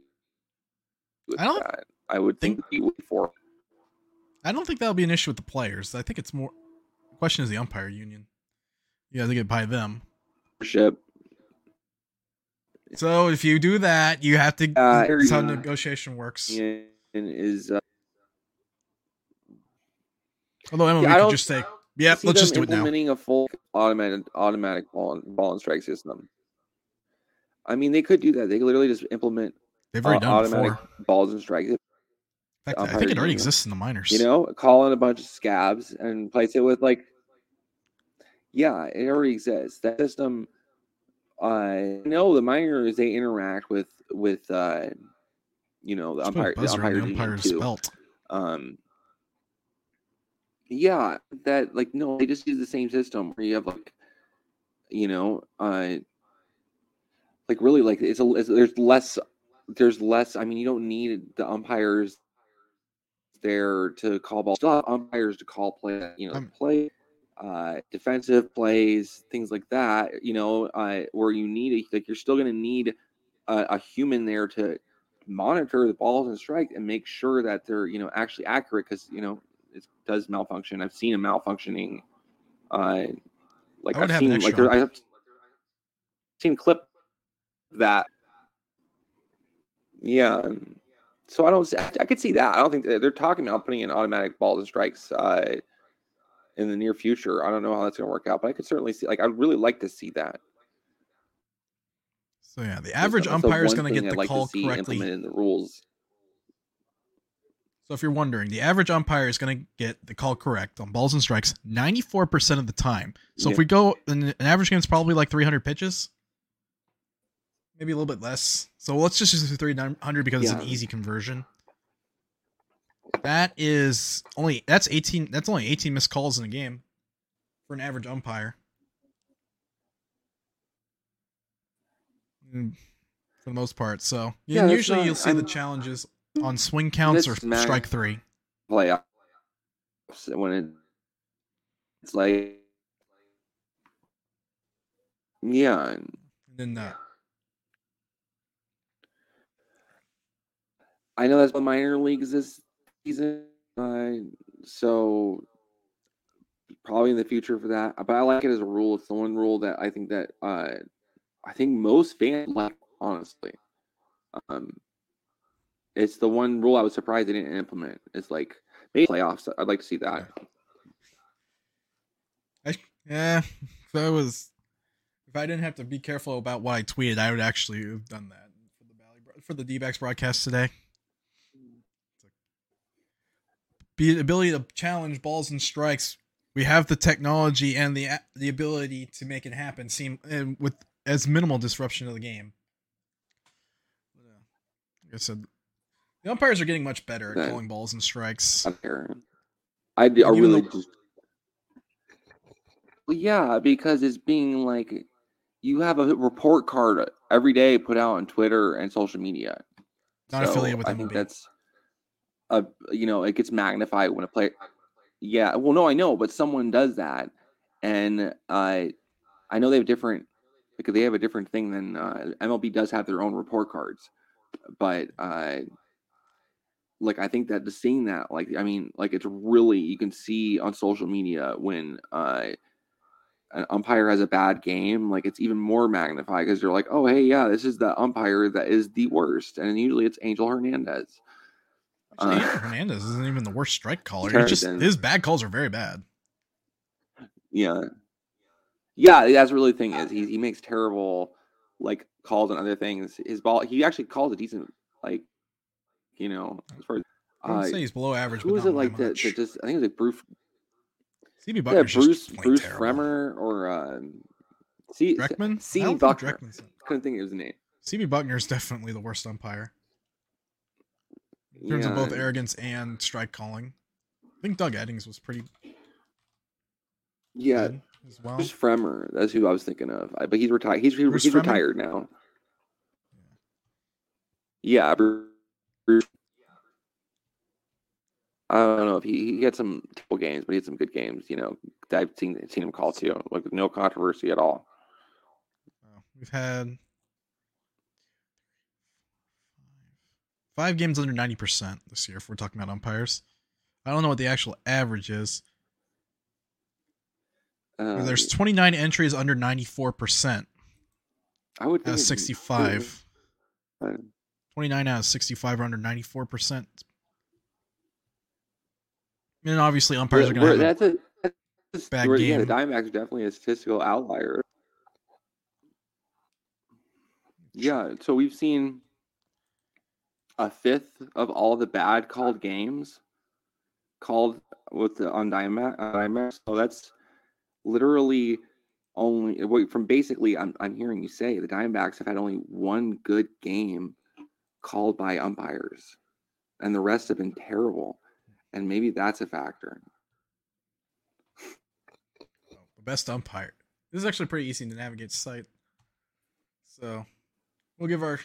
I don't that. I would think, think- for. I don't think that'll be an issue with the players. I think it's more. The question is the umpire union. You have to get by them. Ship. So if you do that, you have to. Uh, that's how yeah. negotiation works. Is uh, Although MLB Yeah, could just say, "Yep, let's just do it now." implementing a full automatic automatic ball and, ball and strike system. I mean, they could do that. They could literally just implement They've uh, already done it automatic before. balls and strikes. Fact, I think it already exists in the minors. You know, call in a bunch of scabs and place it with like, yeah, it already exists. That system. I know the minors they interact with with uh, you know the put umpire the buzzer umpire the umpire's belt. um yeah that like no they just use the same system where you have like you know uh like really like it's a it's, there's less there's less i mean you don't need the umpires there to call balls still have umpires to call play you know play uh defensive plays things like that you know uh where you need a, like you're still going to need a, a human there to monitor the balls and strike and make sure that they're you know actually accurate because you know it does malfunction. I've seen a malfunctioning. Uh, like I've seen like there, I've seen clip that. Yeah, so I don't. see- I could see that. I don't think they're talking about putting in automatic balls and strikes uh, in the near future. I don't know how that's going to work out, but I could certainly see. Like I'd really like to see that. So yeah, the average the umpire is going to get the like call correctly. implemented in the rules. So if you're wondering, the average umpire is going to get the call correct on balls and strikes 94% of the time. So if we go, an, an average game is probably like 300 pitches, maybe a little bit less. So let's just use 300 because it's an easy conversion. That is only that's 18. That's only 18 missed calls in a game for an average umpire. Mm, For the most part, so Yeah, usually not- you'll see the I'm- challenges on swing counts or strike three. playoffs when it, it's like yeah And then uh, i know that's what minor leagues this season uh, so probably in the future for that but i like it as a rule. It's the one rule that i think that uh i think most fans like honestly. Um it's the one rule i was surprised they didn't implement. It's like maybe playoffs i'd like to see that. Yeah, if I was, if I didn't have to be careful about what I tweeted, I would actually have done that for the Valley for the D-backs broadcast today. Be ability to challenge balls and strikes. We have the technology and the the ability to make it happen. Seem and with as minimal disruption of the game. Like I said, the umpires are getting much better at calling balls and strikes. I. I, really though- just. Well, yeah, because it's being like you have a report card every day put out on Twitter and social media. Not affiliated with I think MLB. that's a you know it gets magnified when a player. Yeah, well, no, I know, but someone does that, and uh, I know they have different because they have a different thing than uh, MLB does have their own report cards, but uh, like I think that just seeing that, like I mean, like it's really you can see on social media when uh, an umpire has a bad game, like it's even more magnified because you're like, oh hey, yeah, this is the umpire that is the worst, and usually it's Angel Hernandez. Actually, Uh, Hernandez isn't even the worst strike caller. It's just in- his bad calls are very bad. Yeah. Yeah, that's really the thing is he he makes terrible like calls and other things. His ball he actually calls a decent like you know as far as I would uh, say he's below average. who was it like that, that just I think it was like Bruce CB yeah, Bruce Bruce terrible. Froemming or um C Dreckman. C Bucknor. Dreckman's- couldn't think of his name. CB Bucknor's definitely the worst umpire in terms of both arrogance and strike calling. I think Doug Eddings was pretty Yeah, good as well. Bruce Froemming. That's who I was thinking of. I, but he's retired. He's Bruce he's retired now. Yeah, Bruce. Bruce- I don't know if he, he had some terrible games, but he had some good games. You know, I've seen seen him call too, like no controversy at all. We've had five games under ninety percent this year. If we're talking about umpires, I don't know what the actual average is. Uh, There's 29 entries under 94 percent I would think of 65. good. Uh, 29 out of 65 are under 94 percent. And obviously, umpires are going to have. that's a that's bad we're- Yeah, the game. Diamondbacks are definitely a statistical outlier. Yeah, so we've seen a fifth of all the bad called games called with the on Diamondbacks. So that's literally only wait from basically. I'm I'm hearing you say the Diamondbacks have had only one good game called by umpires, and the rest have been terrible. And maybe that's a factor. the best umpire. This is actually pretty easy to navigate site. So we'll give our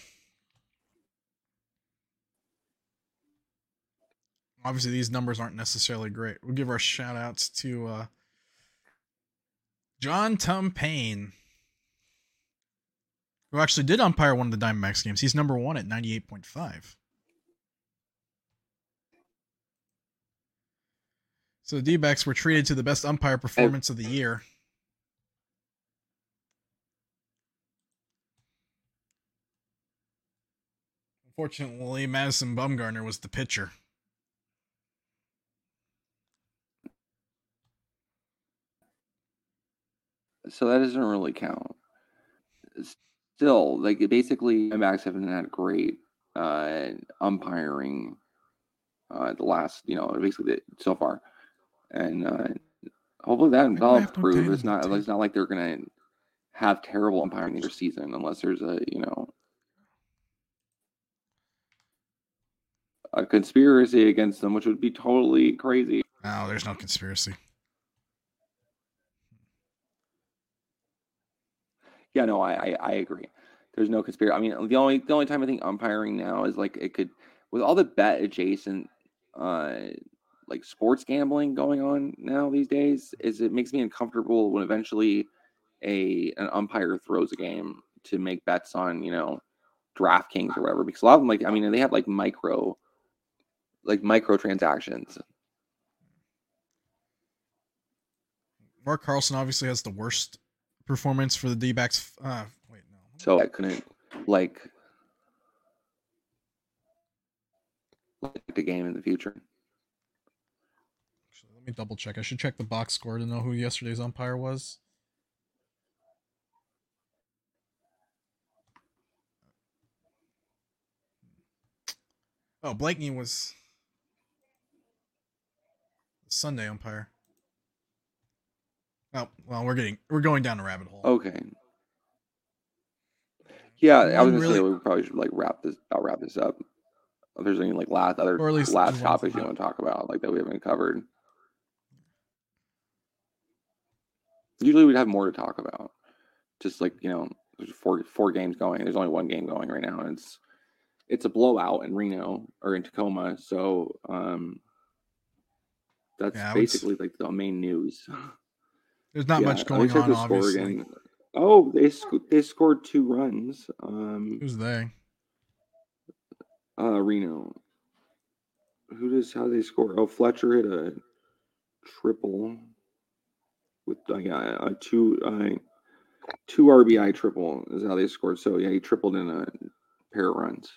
obviously these numbers aren't necessarily great. We'll give our shout outs to uh John Tumpane. Who actually did umpire one of the Diamondbacks games. He's number one at ninety eight point five. So the D backs were treated to the best umpire performance of the year. Unfortunately, Madison Bumgarner was the pitcher. So that doesn't really count. Still, like basically, Diamondbacks haven't had great uh, umpiring uh, the last, you know, basically the, so far, and uh, hopefully that Maybe I that'll have improve. It's not it's not like they're gonna have terrible umpiring this season unless there's a you know a conspiracy against them, which would be totally crazy. No, there's no conspiracy. Yeah, no, I, I I agree. There's no conspiracy. I mean, the only the only time I think umpiring now is like it could with all the bet adjacent uh like sports gambling going on now these days is it makes me uncomfortable when eventually a an umpire throws a game to make bets on, you know, DraftKings or whatever because a lot of them like I mean they have like micro like micro transactions. Mark Carlson obviously has the worst performance for the D backs. Uh, wait, no. So I couldn't like like the game in the future. Actually, let me double check. I should check the box score to know who yesterday's umpire was. Oh, Blakney was Sunday umpire. Oh, well, we're getting we're going down a rabbit hole. Okay. Yeah, I was gonna say we probably should like wrap this. I'll wrap this up. If there's any like last other Or at least last topics you want to talk about, like that we haven't covered. Usually we'd have more to talk about. Just like you know, there's four four games going. There's only one game going right now, and it's it's a blowout in Reno or in Tacoma. So um, that's Yeah, I would basically like the main news. There's not Yeah, much going on. Obviously, again. Oh, they sc- they scored two runs. Um, who's they? uh, Reno. Who does how they score? Oh, Fletcher hit a triple with uh, yeah, a two uh, two RBI triple is how they scored. So yeah, he tripled in a pair of runs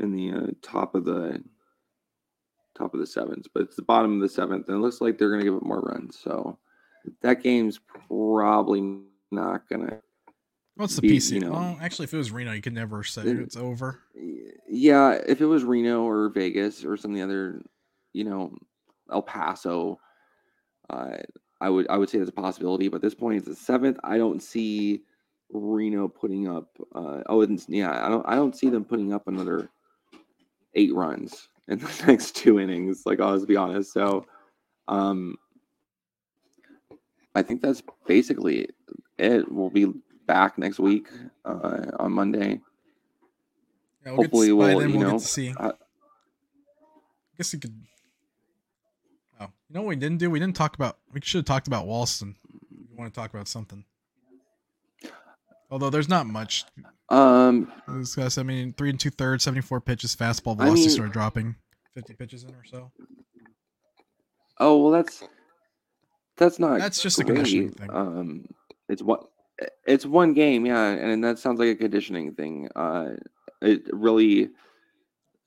in the uh, top of the top of the seventh, but it's the bottom of the seventh, and it looks like they're gonna give up more runs. So that game's probably not gonna What's the be, PC? you know- well, actually, if it was Reno, you could never say It- it's over. Yeah, if it was Reno or Vegas or some of the other, you know, El Paso, uh, I would I would say there's a possibility. But at this point, it's the seventh. I don't see Reno putting up. Uh, oh, and yeah, I don't I don't see them putting up another eight runs in the next two innings. Like I'll just be honest. So, um, I think that's basically it. We'll be back next week uh, on Monday. Yeah, we'll Hopefully get to, we'll, then you we'll know, get to see. uh, I guess you could. Oh, you know what we didn't do? We didn't talk about. We should have talked about Walston. We want to talk about something. Although there's not much Um, to discuss. I mean, three and two thirds, seventy-four pitches, fastball I velocity mean- started dropping, fifty pitches in or so. Oh well, that's that's not. That's just a great. conditioning thing. Um, it's what it's one game, yeah, and that sounds like a conditioning thing. Uh, it really,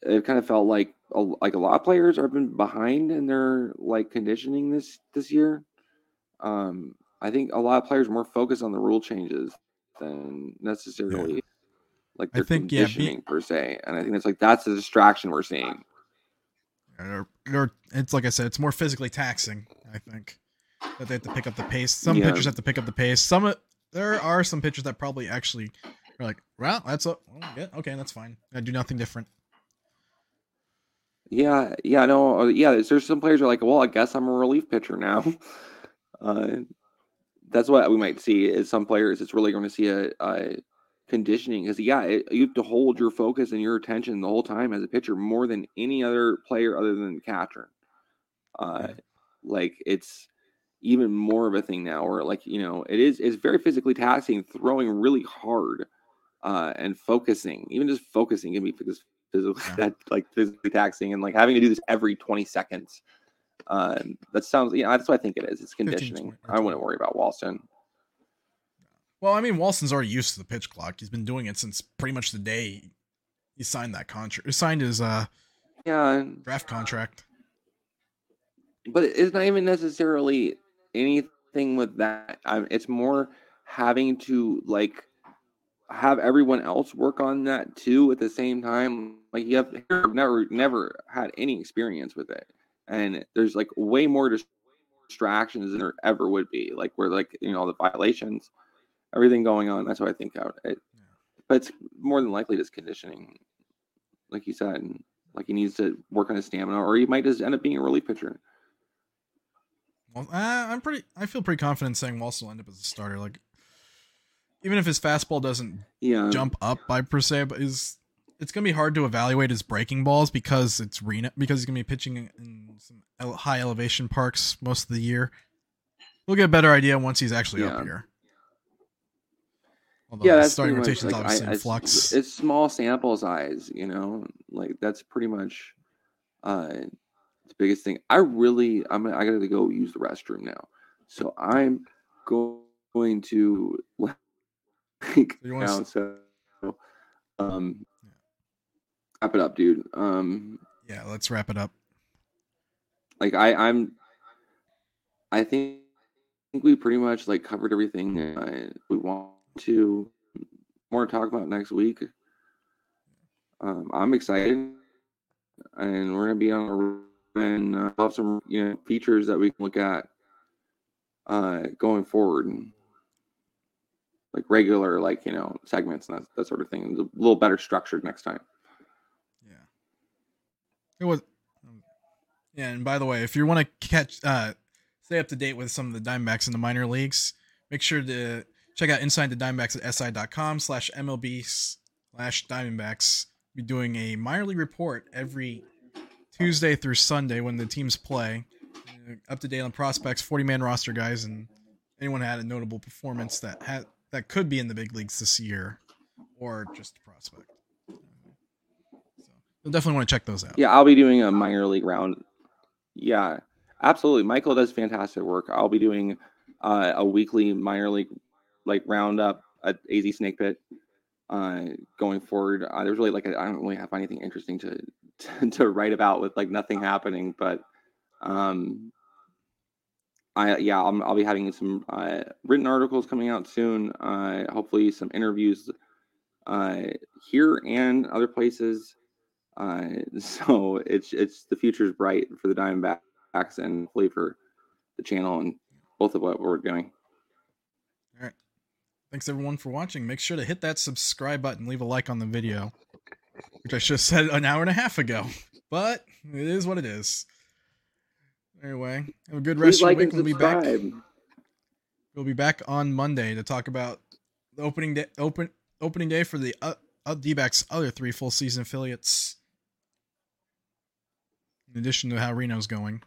it kind of felt like a, like a lot of players have been behind in their like conditioning this this year. Um, I think a lot of players are more focused on the rule changes than necessarily like I their think, yeah, be- conditioning per se. And I think it's like that's the distraction we're seeing. Or, or it's like I said, it's more physically taxing. I think that they have to pick up the pace. Some Yeah. pitchers have to pick up the pace. Some there are some pitchers that probably actually are like, well, that's a, yeah, okay, that's fine. I do nothing different. Yeah, yeah, no, uh, yeah. There's, there's some players are like, well, I guess I'm a relief pitcher now. uh, that's what we might see. Is some players, it's really going to see a, a conditioning because yeah, it, you have to hold your focus and your attention the whole time as a pitcher more than any other player other than the catcher. Uh, Yeah. like it's even more of a thing now, where like you know, it is it's very physically taxing, throwing really hard, uh, and focusing. Even just focusing can be phys- physically Yeah. that like physically taxing, and like having to do this every twenty seconds. Um, that sounds yeah, that's what I think it is. It's 15, conditioning. 20, I wouldn't worry about Walston. Well, I mean, Walston's already used to the pitch clock. He's been doing it since pretty much the day he signed that contract. He signed his uh, Yeah, draft contract. but it's not even necessarily anything with that. I it's more having to like have everyone else work on that too at the same time. Like you have never never had any experience with it, and there's like way more distractions than there ever would be. Like where like you know the violations, everything going on. That's what I think out. It, but it's more than likely just conditioning, like you said. Like he needs to work on his stamina, or he might just end up being a relief pitcher. Well, uh, I'm pretty. I feel pretty confident saying Walsh will end up as a starter. Like even if his fastball doesn't Yeah, jump up by per se, but is it's gonna be hard to evaluate his breaking balls because it's Reno because he's gonna be pitching in- some ele- high elevation parks most of the year. We'll get a better idea once he's actually up here. Although yeah, that's starting rotation like, obviously I- in it's, flux. It's small sample size, you know. Like that's pretty much uh biggest thing. I really, I'm I gotta go use the restroom now, so I'm go- going to like you wanna now. So, um, wrap it up, dude. Um, yeah, let's wrap it up. like I, I'm, I think, I think we pretty much like covered everything uh, we want to more to talk about next week. Um, I'm excited, and we're gonna be on a and uh, have some you know features that we can look at uh, going forward, like regular like you know segments and that, that sort of thing. It's a little better structured next time. Yeah. It was. Yeah, and by the way, if you want to catch, uh, stay up to date with some of the Diamondbacks in the minor leagues, make sure to check out Inside the Diamondbacks at si.com slash MLB slash Diamondbacks. Be doing a minor league report every Tuesday through Sunday when the teams play. Uh, Up to date on prospects, 40 man roster guys, and anyone had a notable performance that had that could be in the big leagues this year, or just a prospect. So you'll definitely want to check those out. Yeah, I'll be doing a minor league round. Yeah, absolutely. Michael does fantastic work. I'll be doing uh, a weekly minor league like roundup at AZ Snake Pit uh, going forward. Uh, there's really like I I don't really have anything interesting to, to to write about with like nothing happening, but um, I yeah I'll, I'll be having some uh, written articles coming out soon. Uh, hopefully some interviews uh, here and other places. Uh, so it's it's the future's bright for the Diamondbacks and hopefully for the channel and both of what we're doing. All right. Thanks everyone for watching. Make sure to hit that subscribe button, leave a like on the video, which I just said an hour and a half ago, but it is what it is. Anyway, have a good rest Please of like week. We'll be back. We'll be back on Monday to talk about the opening day, open opening day for the uh, uh, D-backs other three full season affiliates. In addition to how Reno's going.